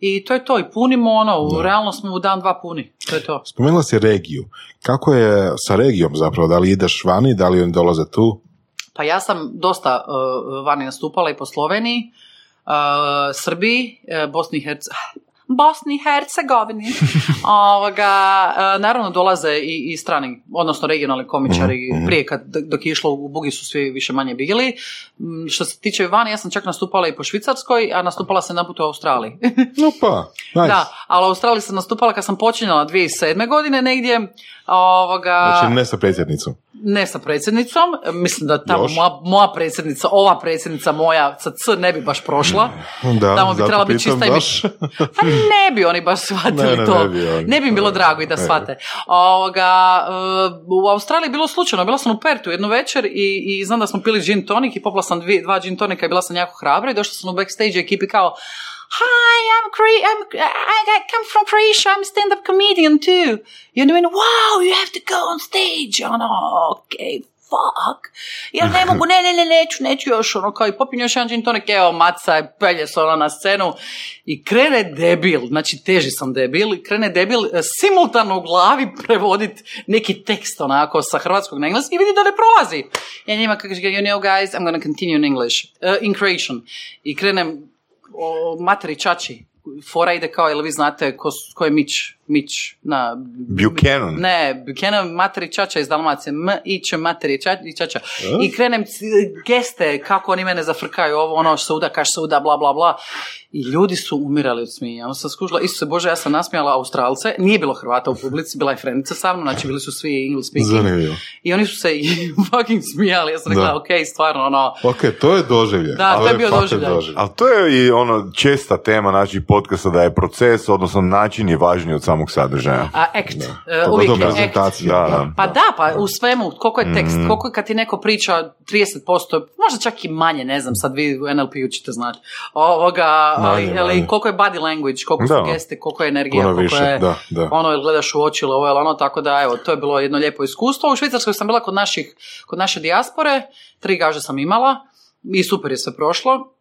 I to je to, i punimo ono, u realno smo u dan dva puni, to je to. Spomenula si regiju. Kako je sa regijom zapravo? Da li ideš vani, da li oni dolaze tu? Pa ja sam dosta uh, vani nastupala i po Sloveniji, uh, Srbiji, uh, Bosni i Hercegovini, Bosni i Hercegovini. Ovoga, e, naravno dolaze i, i strani, odnosno regionalni komičari, Mhm, prije kad, dok je išlo u Bugi su svi više manje bili. Mm, Što se tiče vani, ja sam čak nastupala i po Švicarskoj, a nastupala sam naput u Australiji. Opa, nice. Da, ali u Australiji sam nastupala kad sam počinjala 2007. godine negdje, ovoga, Znači ne sa predsjednicom. ne sa predsjednicom, mislim da tamo moja, moja predsjednica, ova predsjednica moja sa C ne bi baš prošla. Da, Tamo bi trebala biti čista i baš. Pa ne bi oni baš shvatili Ne, ne, to. ne bi oni. Ne bi im bilo drago i da Ne. shvate. Ovoga, e, u Australiji je bilo slučajno. Bila sam u Pertu jednu večer i, i znam da smo pili gin tonic i popila sam dvi, dva gin tonika i bila sam jako hrabra i došla sam u backstage ekipi kao Hi, I'm, Cre- I'm I, I come from Croatia, I'm a stand-up comedian too. I oni meni, wow, you have to go on stage. Ono, okay, fuck. Ja ne mogu, ne, ne, ne, neću, neću još, ono, kao i popim još jedan gin tonic, evo, maca je, pelje se ono na scenu i krene debil, znači teži sam debil, i krene debil e, simultano u glavi prevodit neki tekst onako sa hrvatskog na engleski i vidi da ne prolazi. Ja njima kaže, you know guys, I'm gonna continue in English, uh, in Croatian. I krenem o materi čači. Fora ide kao, jel vi znate ko, ko je Mić? Mić na... Buchanan. Ne, Buchanan materi čača iz Dalmacije. M, i će materi i čača. I krenem geste kako oni mene zafrkaju, ovo ono suda, kaš suda, bla, bla, bla. I ljudi su umirali od smija. Onda sam skužila, Isuse Bože, ja sam nasmijala Australce. Nije bilo Hrvata u publici, bila je frendica sa mnom, znači bili su svi English speaking. Zanimljivo. I oni su se fucking smijali. Ja sam rekla, Da. ok, stvarno, ono, Ok, to je doživlje. Da, to je bio fakat doživljaj. Ali to je i ono česta tema naših podcasta da je proces, odnosno način je važniji od samog sadržaja. A act. E, Pogotovo uvijek je act. Da, da. Pa da, pa u svemu, koliko je tekst, koliko je kad ti neko priča 30%, možda čak i manje, ne znam, sad vi u NLP-u ćete znati, ovoga, ali, Manje, ali manje. koliko je body language, koliko su Da. geste, koliko je energija, Puno koliko više, je, da, da. ono, gledaš u oči ili ovo ili ono, tako da, evo, to je bilo jedno lijepo iskustvo. U Švicarskoj sam bila kod naših, kod naše dijaspore, tri gaže sam imala i super je sve prošlo.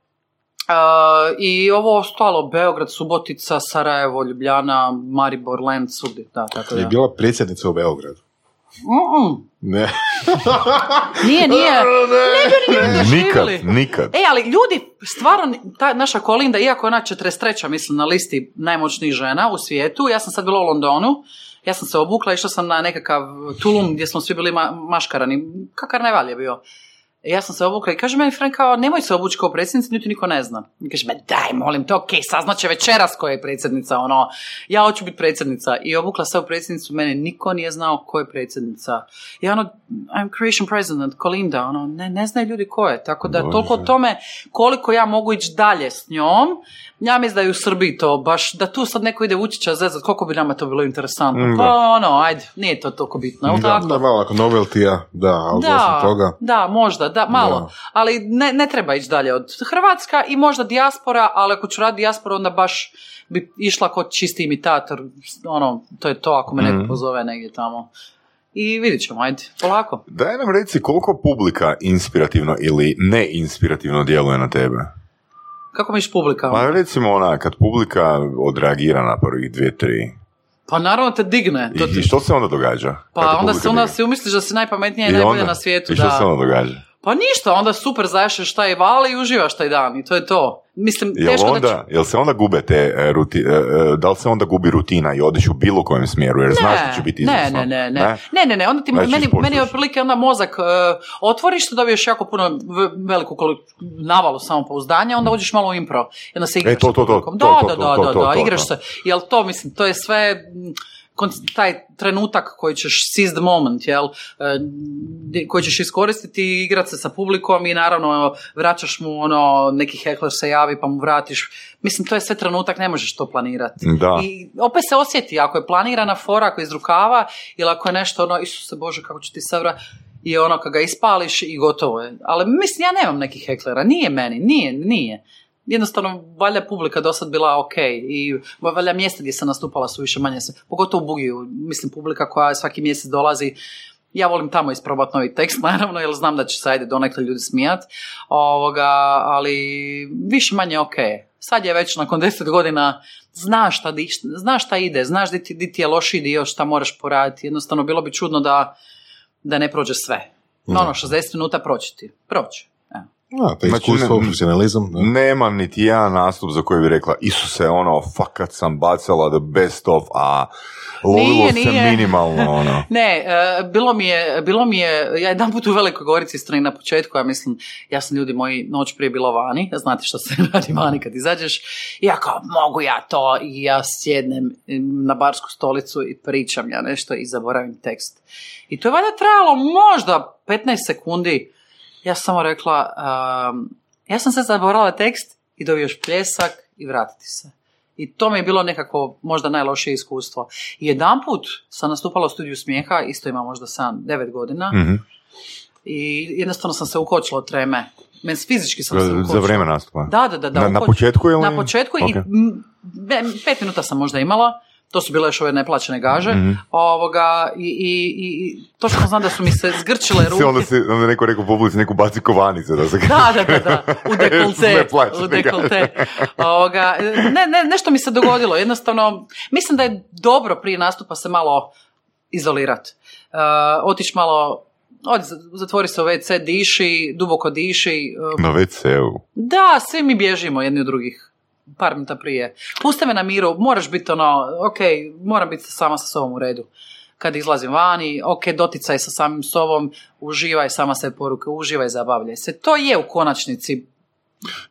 Uh, I ovo ostalo, Beograd, Subotica, Sarajevo, Ljubljana, Maribor, Lend, svugdje, da, tako da. Je bila predsjednica u Beogradu. Mm-mm. Ne. Nije, nije. Ne Nikad, nikad. E, ali ljudi, stvarno, ta naša Kolinda, iako ona 43. mislim na listi najmoćnijih žena u svijetu, ja sam sad bila u Londonu, ja sam se obukla, išla sam na nekakav tulum gdje smo svi bili ma- maškarani, ka karneval je bio. Ja sam se obukla i kaže meni Frank kao, nemoj se obući kao predsjednica, niti niko ne zna. I kaže, me daj, molim te, okej, saznaće večeras koja je predsjednica, ono, ja hoću biti predsjednica. I obukla se u predsjednicu, mene niko nije znao ko je predsjednica. I ono, I'm Croatian president, Kolinda, ono, ne, ne znaju ljudi ko je. Tako da, Bože. toliko o tome koliko ja mogu ići dalje s njom, ja mislim da je u Srbiji to baš, da tu sad neko ide učića zezat, koliko bi nama to bilo interesantno. Mm, da. Pa ono, ajde, nije to toliko bitno, Da, tako? da, malo novelty da, ali osim toga. da, možda, da, malo. Da. Ali ne, ne treba ići dalje od Hrvatska i možda dijaspora, ali ako ću raditi dijasporu, onda baš bi išla kod čisti imitator. Ono, to je to ako me neko Mhm. pozove negdje tamo. I vidit ćemo, ajde, polako. Daj nam reci koliko publika inspirativno ili neinspirativno djeluje na tebe. Kako misliš publika? Pa recimo ona, kad publika odreagira na prvih dvije, tri. Pa naravno te digne. To I, te- I što se onda događa? pa onda, se, onda si umisliš da si najpametnija i, I najbolja onda? na svijetu. I što da. se onda događa? Pa ništa, onda super zaješeš taj val i uživaš taj dan i to je to. Mislim, Jel, teško da onda, će... jel se onda gube te e, ruti, e, e, da li se onda gubi rutina i odiš u bilo kojem smjeru, jer znaš da će biti ne, izvrsno? ne, ne, ne, ne, ne, ne, onda ti, Znači, meni, meni je otprilike onda mozak uh, otvoriš, to dobiješ jako puno veliku koli- navalu samopouzdanja, onda uđeš malo u impro. I onda se igraš E, to, to, to, to, Da, to, da, to, da, to, da, to, da, to, igraš to. se. Jel to, mislim, to je sve kon- taj trenutak koji ćeš seize the moment, jel, e, koji ćeš iskoristiti i igrat se sa publikom i naravno vraćaš mu ono, neki hekler se javi pa mu vratiš. Mislim, to je sve trenutak, ne možeš to planirati. Da. I opet se osjeti, ako je planirana fora, ako je iz rukava, ili ako je nešto ono, Isuse Bože, kako će ti se vra... I ono, kad ga ispališ i gotovo je. Ali mislim, ja nemam nekih heklera, nije meni, nije, nije. Jednostavno, valjda publika do sad bila ok i valjda mjesta gdje sam nastupala su više manje, se- pogotovo u Bugiju, mislim publika koja svaki mjesec dolazi, ja volim tamo isprobati novi tekst, naravno, jer znam da će se ajde donekle ljudi smijat, ovoga, ali više manje ok. Sad je već nakon deset godina, znaš šta, di- znaš šta ide, znaš di ti, di ti je loši dio, šta moraš poraditi. Jednostavno, bilo bi čudno da, da ne prođe sve. No, ono, 60 minuta proći ti. Proći. A, je Znači, iskustvo, ne- profesionalizam. da. Nema niti jedan nastup za koji bi rekla Isuse, ono, fakat sam bacala the best of, a lovilo Nije, se nije. minimalno, ono. Ne, e, bilo mi je, bilo mi je, ja jedan put u Velikoj Gorici strani na početku, ja mislim, ja sam ljudi moji noć prije bila vani, znate što se radi vani kad izađeš, i ja kao, mogu ja to, i ja sjednem na barsku stolicu i pričam ja nešto i zaboravim tekst. I to je valjda trajalo možda 15 sekundi, ja sam samo rekla, um, ja sam se zaboravila tekst i dobiješ pljesak i vratiti se. I to mi je bilo nekako možda najlošije iskustvo. I jedan put sam nastupala u studiju smijeha, isto ima možda 7-9 godina, Mhm. i jednostavno sam se ukočila od treme. Men fizički sam se Za ukočila. vrijeme nastupa. Da, da, da. da Na- na početku ili- Na početku i Ok. m, pet minuta sam možda imala, to su bile još ove neplaćene gaže, Mhm. ovoga, i, i, i, točno znam da su mi se zgrčile ruke. onda, se, onda neko rekao publici neku baci kovanice da se Da, da, da, da, u dekolte, u dekolte. Ovoga, ne, ne, nešto mi se dogodilo, jednostavno, mislim da je dobro prije nastupa se malo izolirat. Uh, otići malo, odi, zatvori se u WC, diši, duboko diši. uh, Na WC-u. da, svi mi bježimo jedni od drugih par minuta prije. Puste me na miru, moraš biti ono, ok, moram biti sama sa sobom u redu. Kad izlazim vani, ok, doticaj sa samim sobom, uživaj sama se poruke, uživaj, zabavljaj se. To je u konačnici.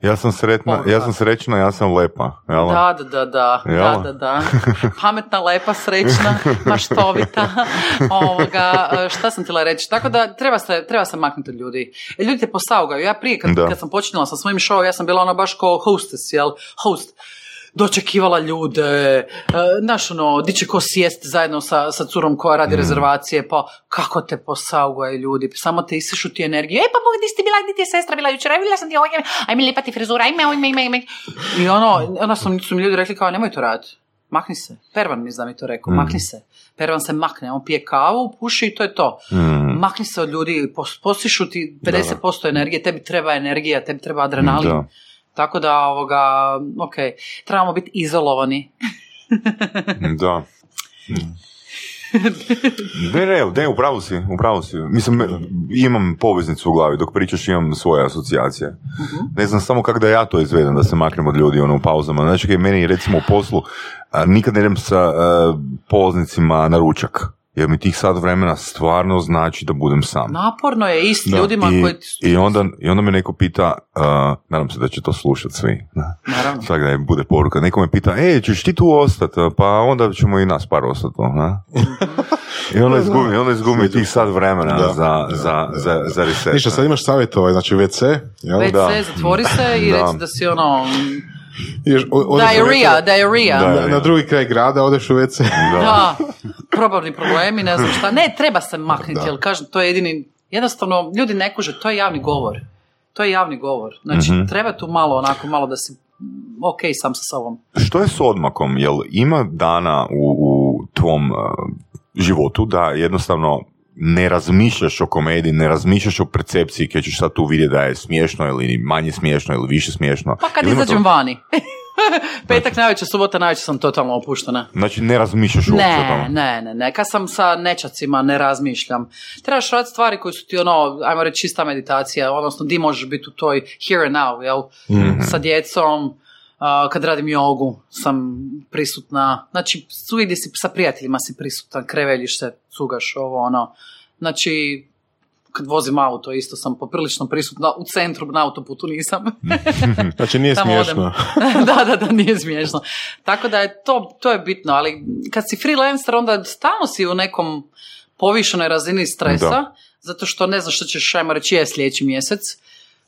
Ja sam sretna, ja sam srećna, ja sam lepa. Jel? Da, da, da, da, da, da, da. Pametna, lepa, srećna, maštovita. Ovoga, šta sam htjela reći? Tako da treba se, treba se maknuti od ljudi. E, Ljudi te posaugaju. Ja prije, kad, kad sam počinjala sa svojim showom, ja sam bila ona baš kao hostess, jel? Host. Dočekivala ljude, e, znaš ono, di će ko sjest zajedno sa, sa curom koja radi rezervacije, pa kako te posaugaju ljudi, samo te isišu ti energiju, e pa Bog, di si ti bila, di ti je sestra bila jučer, vidjela sam ti ovdje, aj mi lijepa ti frizura, ajme, ajme, ajme, ajme. I ono, onda su, su mi ljudi rekli kao, nemoj to raditi, makni se. Pervan mi zna mi to rekao, makni se. Pervan se makne, on pije kavu, puši i to je to. Mm. Makni se od ljudi, pos- posišu ti 50% energije, tebi treba energija, tebi treba adrenalin. Da. Tako da, ovoga, ok, trebamo biti izolovani. Da. Ne, ne, ne, upravo si, upravo si. Mislim, imam poveznicu u glavi, dok pričaš imam svoje asocijacije. Ne znam samo kako da ja to izvedem, da se maknem od ljudi ono, u pauzama. Znači, kaj meni recimo u poslu, a, nikad ne idem sa a, polaznicima na ručak. Jer mi tih sat vremena stvarno znači da budem sam. Naporno je isti Da, ljudima I, koji... i, onda, I onda me neko pita, a, nadam se da će to slušati svi. Naravno. Tako da je bude poruka. Neko me pita, e, ćeš ti tu ostati? Pa onda ćemo i nas par ostati. Na? I onda izgubim, i onda izgubim tih sat vremena Da, za, da, za, za, za reset. Ništa, sad imaš savjet ovaj, znači WC, jel? WC, da. zatvori se i Da. reci da si ono... U Diarrhea, WC, diarrhea. Da. Na, na drugi kraj grada odeš u WC. Da, probavni problemi, ne znam šta. Ne, treba se maknuti, Da. jer kažem, to je jedini, jednostavno, ljudi ne kuže, to je javni govor. To je javni govor. Znači, Mhm. treba tu malo, onako, malo da si ok sam sa sobom. Što je s odmakom? Jel ima dana u, u tvom uh, životu da jednostavno ne razmišljaš o komediji, ne razmišljaš o percepciji kad ćeš sad tu vidjeti da je smiješno ili manje smiješno ili više smiješno. Pa kad izađem to? vani. Petak navečer, subota navečer sam totalno opuštena. Znači ne razmišljaš uopće o Ne, tome. ne, ne, ne. Kad sam sa nečacima ne razmišljam. Trebaš raditi stvari koje su ti ono, ajmo reći čista meditacija, odnosno di možeš biti u toj here and now, jel? Mhm. Sa djecom, a, kad radim jogu sam prisutna. Znači, svugdje si sa prijateljima si prisutan, kreveljiš se, cugaš ovo, ono. Znači, kad vozim auto, isto sam poprilično prisutna u centru, na autoputu nisam. Znači nije smiješno. da, da, da, nije smiješno. Tako da je to, to je bitno, ali kad si freelancer, onda stalno si u nekom povišenoj razini stresa, Da. zato što ne znaš što ćeš, ajmo reći, je sljedeći mjesec.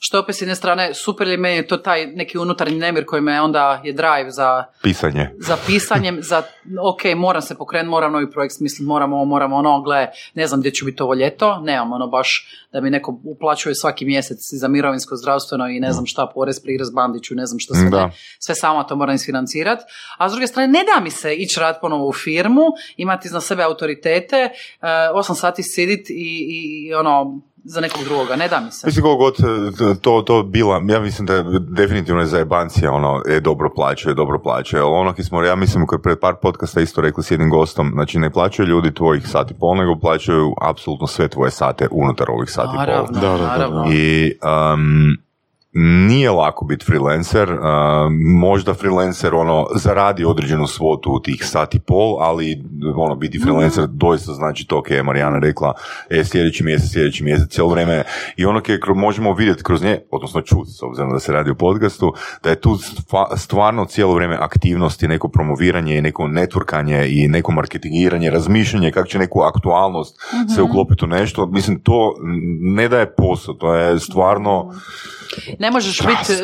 Što je opet s jedne strane super je meni to taj neki unutarnji nemir koji me onda je drive za, Pisanje. za pisanjem, za ok, moram se pokrenuti, moram novi projekt smisliti, moram ovo, moram ono, gle, ne znam gdje ću biti ovo ljeto, nemam ono baš da mi neko uplaćuje svaki mjesec za mirovinsko, zdravstveno i ne znam šta, porez, prirez, bandiću, ne znam šta sve, Da. ne, sve sama to moram isfinancirati. A s druge strane, ne da mi se ići rad ponovo u firmu, imati iznad sebe autoritete, uh, osam sati sidit i, i ono, za nekog drugoga, ne da mi se. Mislim god e, to, to bila, ja mislim da je definitivno je zajebancija, ono, je dobro plaćaju, dobro plaćaju, ali ono ki smo, ja mislim koji pred par podcasta isto rekli s jednim gostom, znači ne plaćaju ljudi tvojih sati pol, nego plaćaju apsolutno sve tvoje sate unutar ovih sati pol. Naravno, Da, da, da, naravno. I um, nije lako biti freelancer, uh, možda freelancer ono zaradi određenu svotu u tih sat i pol, ali ono biti freelancer doista znači to, je Marijana rekla, e, sljedeći mjesec, sljedeći mjesec, cijelo vrijeme. I ono koje možemo vidjeti kroz nje, odnosno čuti, s obzirom da se radi o podcastu, da je tu stva- stvarno cijelo vrijeme aktivnosti, neko promoviranje, i neko networkanje i neko marketingiranje, razmišljanje kako će neku aktualnost se uklopiti u nešto, mislim to ne da je posao, to je stvarno Ne možeš biti, e,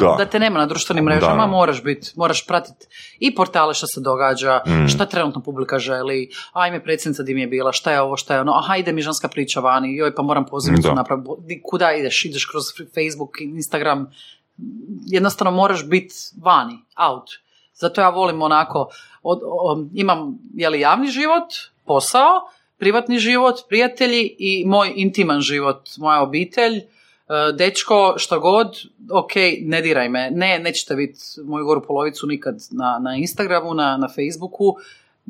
Da. da te nema na društvenim mrežama, Da. moraš biti, moraš pratiti i portale što se događa, Mm. šta trenutno publika želi, ajme predsjednica di mi je bila, šta je ovo, šta je ono, aha ide mi ženska priča vani, joj pa moram pozivnicu napraviti, kuda ideš, ideš kroz Facebook, Instagram, jednostavno moraš biti vani, out. Zato ja volim onako, od, o- imam jeli, javni život, posao, privatni život, prijatelji i moj intiman život, moja obitelj, dečko, što god, ok, ne diraj me, ne, nećete vidjeti moju goru polovicu nikad na, na Instagramu, na, na Facebooku,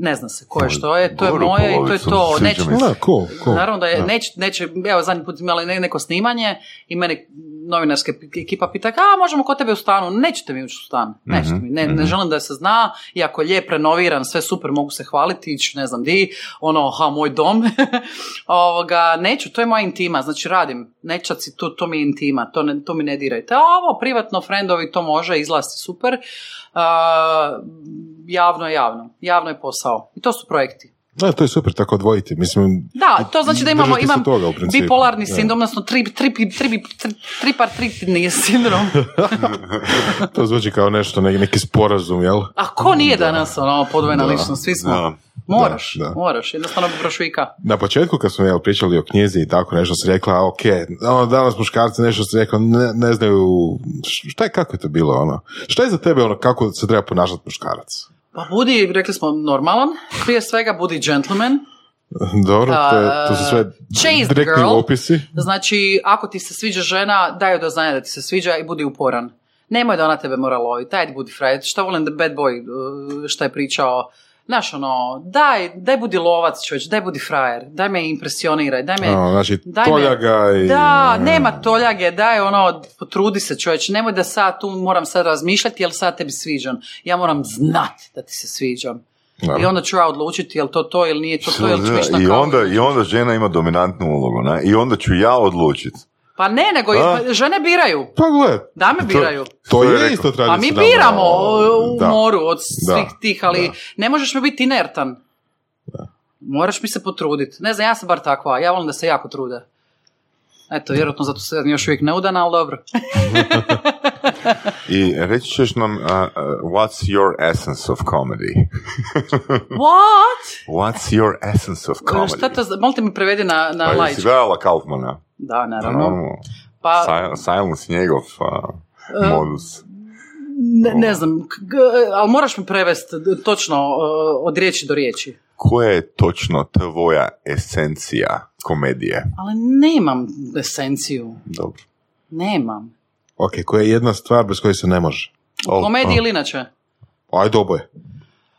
ne zna se ko je što je, to je moje i to je to, neće. Da, cool, cool. Naravno da je, Da. neće, neće, evo zadnji put imali ne- neko snimanje i meni novinarska ekipa pita, a možemo kod tebe u stanu, nećete mi ući u stan, nećete mi, ne, ne želim da se zna, iako je lijep, renoviran, sve super, mogu se hvaliti, ići ne znam di, ono, ha, moj dom, ovoga, neću, to je moja intima, znači radim, nečaci, to, to mi je intima, to, ne, to mi ne dirajte, a ovo, privatno, friendovi, to može, izlasti super, A, javno javno, javno je posao, i to su projekti. Da, to je super tako odvojiti. Mislim, Da, to znači da imamo, se imam toga u bipolarni Da. sindrom, odnosno tri, tri, tri, tri, tri, tripartitni sindrom. to zvuči kao nešto, neki, neki sporazum, jel? A ko nije danas ono podvojena Da. ličnost? Svi smo. Da. Moraš, Da, da. moraš, jednostavno prošvika. Na početku kad smo jel, pričali o knjizi i tako nešto, si rekla, ok, ono, danas muškarci nešto si rekla, ne, ne znaju, šta je, kako je to bilo, ono? Šta je za tebe, ono, kako se treba ponašati muškarac? Pa budi, rekli smo, normalan, prije svega budi gentleman, Dobro, to, je, to su sve the direktni girl. opisi. Znači, ako ti se sviđa žena, daj joj do znanja da ti se sviđa i budi uporan. Nemoj da ona tebe mora loviti, daj budi frajer. Šta volim da bad boy, uh, šta je pričao, Znaš, ono, daj, daj budi lovac, čovječ, daj budi frajer, daj me impresioniraj, daj me... A, znači, daj me- toljaga i... Da, nema toljage, daj ono, potrudi se čovječ, nemoj da sad tu moram sad razmišljati jel sad tebi sviđam. Ja moram znat da ti se sviđam. Da. I onda ću ja odlučiti jel to to ili nije to to, jel ću I onda, I onda žena ima dominantnu ulogu, ne? I onda ću ja odlučiti. Pa ne, nego i- A? žene biraju. Pa gle, Dame biraju. to Što je rekao? isto A tradicionalno. mi biramo u Da. moru od Da. svih tih, ali Da. ne možeš mi biti inertan. Moraš mi se potruditi. Ne znam, ja sam bar takva. Ja volim da se jako trude. Eto, vjerojatno zato sam još uvijek neudana, ali dobro. I reći ćeš nam, uh, uh, what's your essence of comedy? What? What's your essence of comedy? Šta to, molim te mi prevedi na, na Pa jesi laički. gledala Kaufmana? Da, naravno. Ono, Pa, Sil- Silence njegov uh, E, modus. ne, ne znam, k- g- ali moraš mi prevesti točno uh, od riječi do riječi. Koja je točno tvoja esencija komedije? Ali nemam esenciju. Dobro. Nemam. Ok, koja je jedna stvar bez koje se ne može? U O, komediji a. ili inače? Ajde oboje.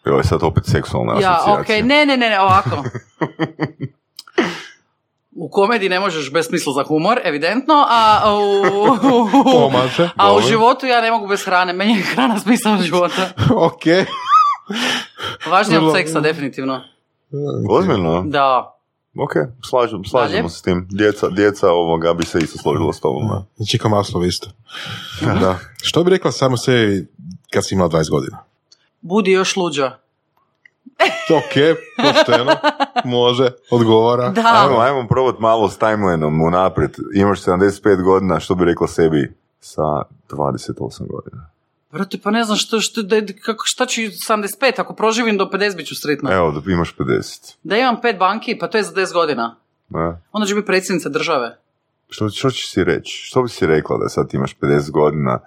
Ovo je sad opet seksualna Ja, asocijacija. ok, ne, ne, ne, ne, ovako. U komediji ne možeš bez smisla za humor, evidentno, a u, Pomaže. a u životu ja ne mogu bez hrane. Meni je hrana smisao života. ok. Važnije od seksa, definitivno. Ozbiljno? Da. Ok, slažem, slažemo Dalje? se s tim. Djeca, djeca ovoga bi se isto složila s tobom. Znači kao maslovo isto. da. Što bi rekla samo sebi kad si imala 20 godina? Budi još luđa. Ok, pošteno, može, odgovara. Da. Ajmo, ajmo probat malo s timelineom unaprijed. Imaš 75 godina, što bi rekla sebi sa 28 godina? Brate, pa ne znam što, što, da, kako, šta ću 75, ako proživim do 50 bit ću sretna. Evo, da imaš 50. Da imam pet banki, pa to je za 10 godina. Ne? Onda ću biti predsjednica države. Što, što ćeš si reći? Što bi si rekla da sad imaš 50 godina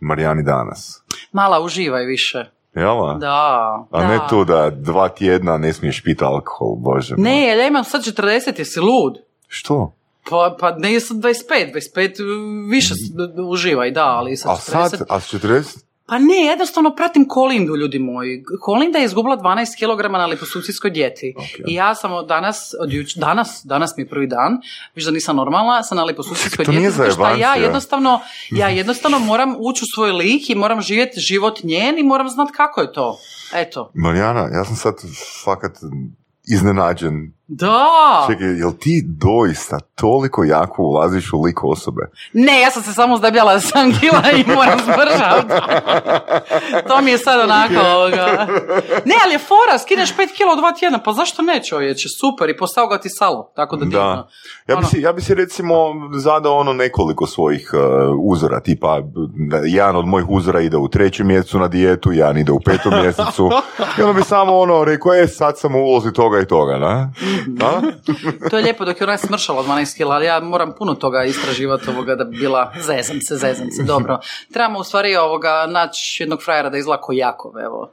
Marijani danas? Mala, uživaj više. Jel? Da, A da. ne tu da dva tjedna ne smiješ piti alkohol, bože. moj. Ne, jer ja imam sad 40, jesi lud? Što? Pa, pa ne sam 25, 25 više uživaj, da, ali sa A 40... sad, a s 40? Pa ne, jednostavno pratim Kolindu, ljudi moji. Kolinda je izgubila 12 kg na liposucijskoj dijeti. I ja sam danas, od juč, danas, danas mi je prvi dan, viš da nisam normalna, sam na nije dijeti, zato što ja jednostavno, ja jednostavno moram ući u svoj lik i moram živjeti život njen i moram znati kako je to. Eto. Marijana, ja sam sad fakat iznenađen. Da! Čekaj, jel ti doista toliko jako ulaziš u lik osobe? Ne, ja sam se samo zdebljala 7 kila i moram zbržati. to mi je sad onako ovoga. Ne, ali je fora, skineš 5 kila u dva tjedna, pa zašto ne čovječe, super, i postao ga ti salo, tako da. Da. Ja bi, Ono. si, ja bi si recimo zadao ono nekoliko svojih uh, uzora, tipa da jedan od mojih uzora ide u trećem mjesecu na dijetu, jedan ide u petom mjesecu i onda bi samo ono rekao, e sad sam u ulozi toga i toga, na? Da? To je lijepo dok je ona smršala od 12 kila, ali ja moram puno toga istraživati ovoga da bi bila zezam se, zezam se, dobro. Trebamo u stvari ovoga naći jednog frajera da izgleda ko Jakov, evo.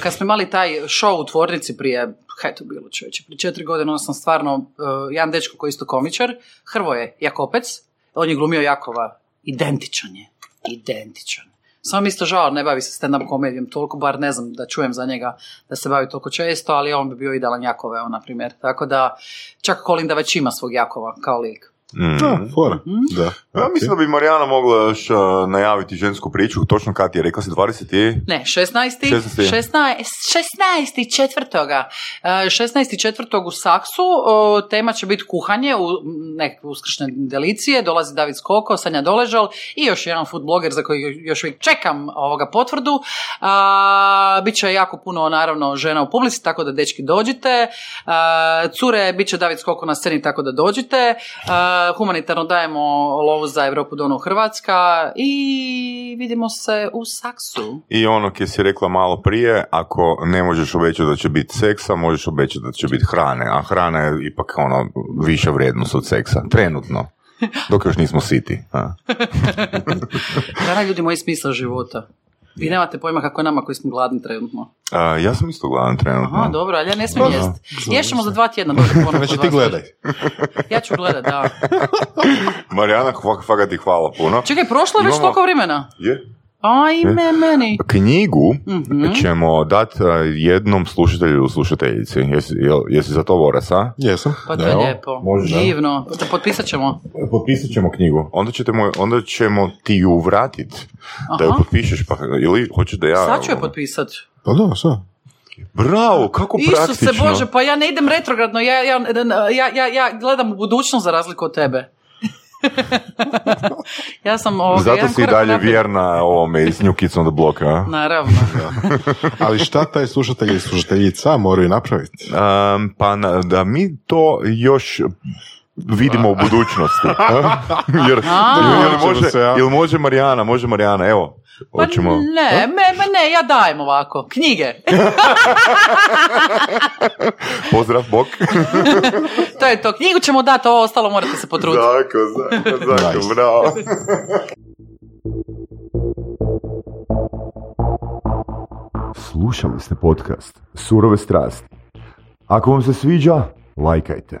Kad smo imali taj show u tvornici prije, kaj to bilo čovječe, prije četiri godine, onda sam stvarno, uh, jedan dečko koji je isto komičar, Hrvoje Jakopec, on je glumio Jakova, identičan je, identičan. Samo mi isto žao, ne bavi se stand-up komedijom toliko, bar ne znam da čujem za njega da se bavi toliko često, ali on bi bio idealan Jakove, na primjer. Tako da, čak Kolinda već ima svog Jakova kao lik. Mm. Da, fora. Da. Ja mislim da bi Marijana mogla još uh, najaviti žensku priču, točno kad je, rekla si 20 i... Ne, 16. 16.. 16. 16. četvrtoga. E, 16. četvrtog u Saksu. tema će biti kuhanje, u, nekakve uskršne delicije. Dolazi David Skoko, Sanja Doležal i još jedan food bloger za koji još uvijek čekam ovoga potvrdu. Biće jako puno, naravno, žena u publici, tako da dečki dođite. Cure, bit će David Skoko na sceni, tako da dođite. Humanitarno dajemo lovu za Europu Donu Hrvatska i vidimo se u Saksu. I ono kje si rekla malo prije, ako ne možeš obećati da će biti seksa, možeš obećati da će biti hrane, a hrana je ipak ono viša vrijednost od seksa, trenutno. Dok još nismo siti. Hrana ljudi moj smisao života. Vi nemate pojma kako je nama koji smo gladni trenutno. A, ja sam isto gladan trenutno. Aha, dobro, ali ja ne smijem Da. jest. Ješćemo za dva tjedna Znači ti gledaj. Ja ću gledat, da. Marijana, fakat ti hvala puno. Čekaj, prošlo je već toliko vremena. Je? Ajme meni. Knjigu Mhm. ćemo dati jednom slušatelju ili slušateljici. Jesi, jesi za to voras, a? Jesam. Pa to je lijepo. može, da. Divno. Da potpisat ćemo. Potpisat ćemo knjigu. Onda, ćete mu, onda ćemo ti ju vratit. Da ju Aha. potpišeš, pa, ili hoćeš da ja... Sad ću je potpisat. Pa da, sad. Bravo, kako praktično. Isuse Bože, pa ja ne idem retrogradno, ja, ja, ja, ja, ja gledam u budućnost za razliku od tebe. ja sam ovoga, Zato si i dalje naprijed. vjerna ovome iz New Kids on the Block, a? Naravno. Ali šta taj slušatelj i slušateljica moraju napraviti? Um, pa na- da mi to još vidimo u budućnosti. a? jer, A. jer Ćemo može, se, ja. jel može Marijana, može Marijana, evo. Pa Hoćemo. ne, me, me ne, ja dajem ovako. Knjige. Pozdrav, bok. to je to. Knjigu ćemo dati, ovo ostalo morate se potruditi. Zako, zako, zako, Nice. bravo. Slušali ste podcast Surove strasti. Ako vam se sviđa, lajkajte.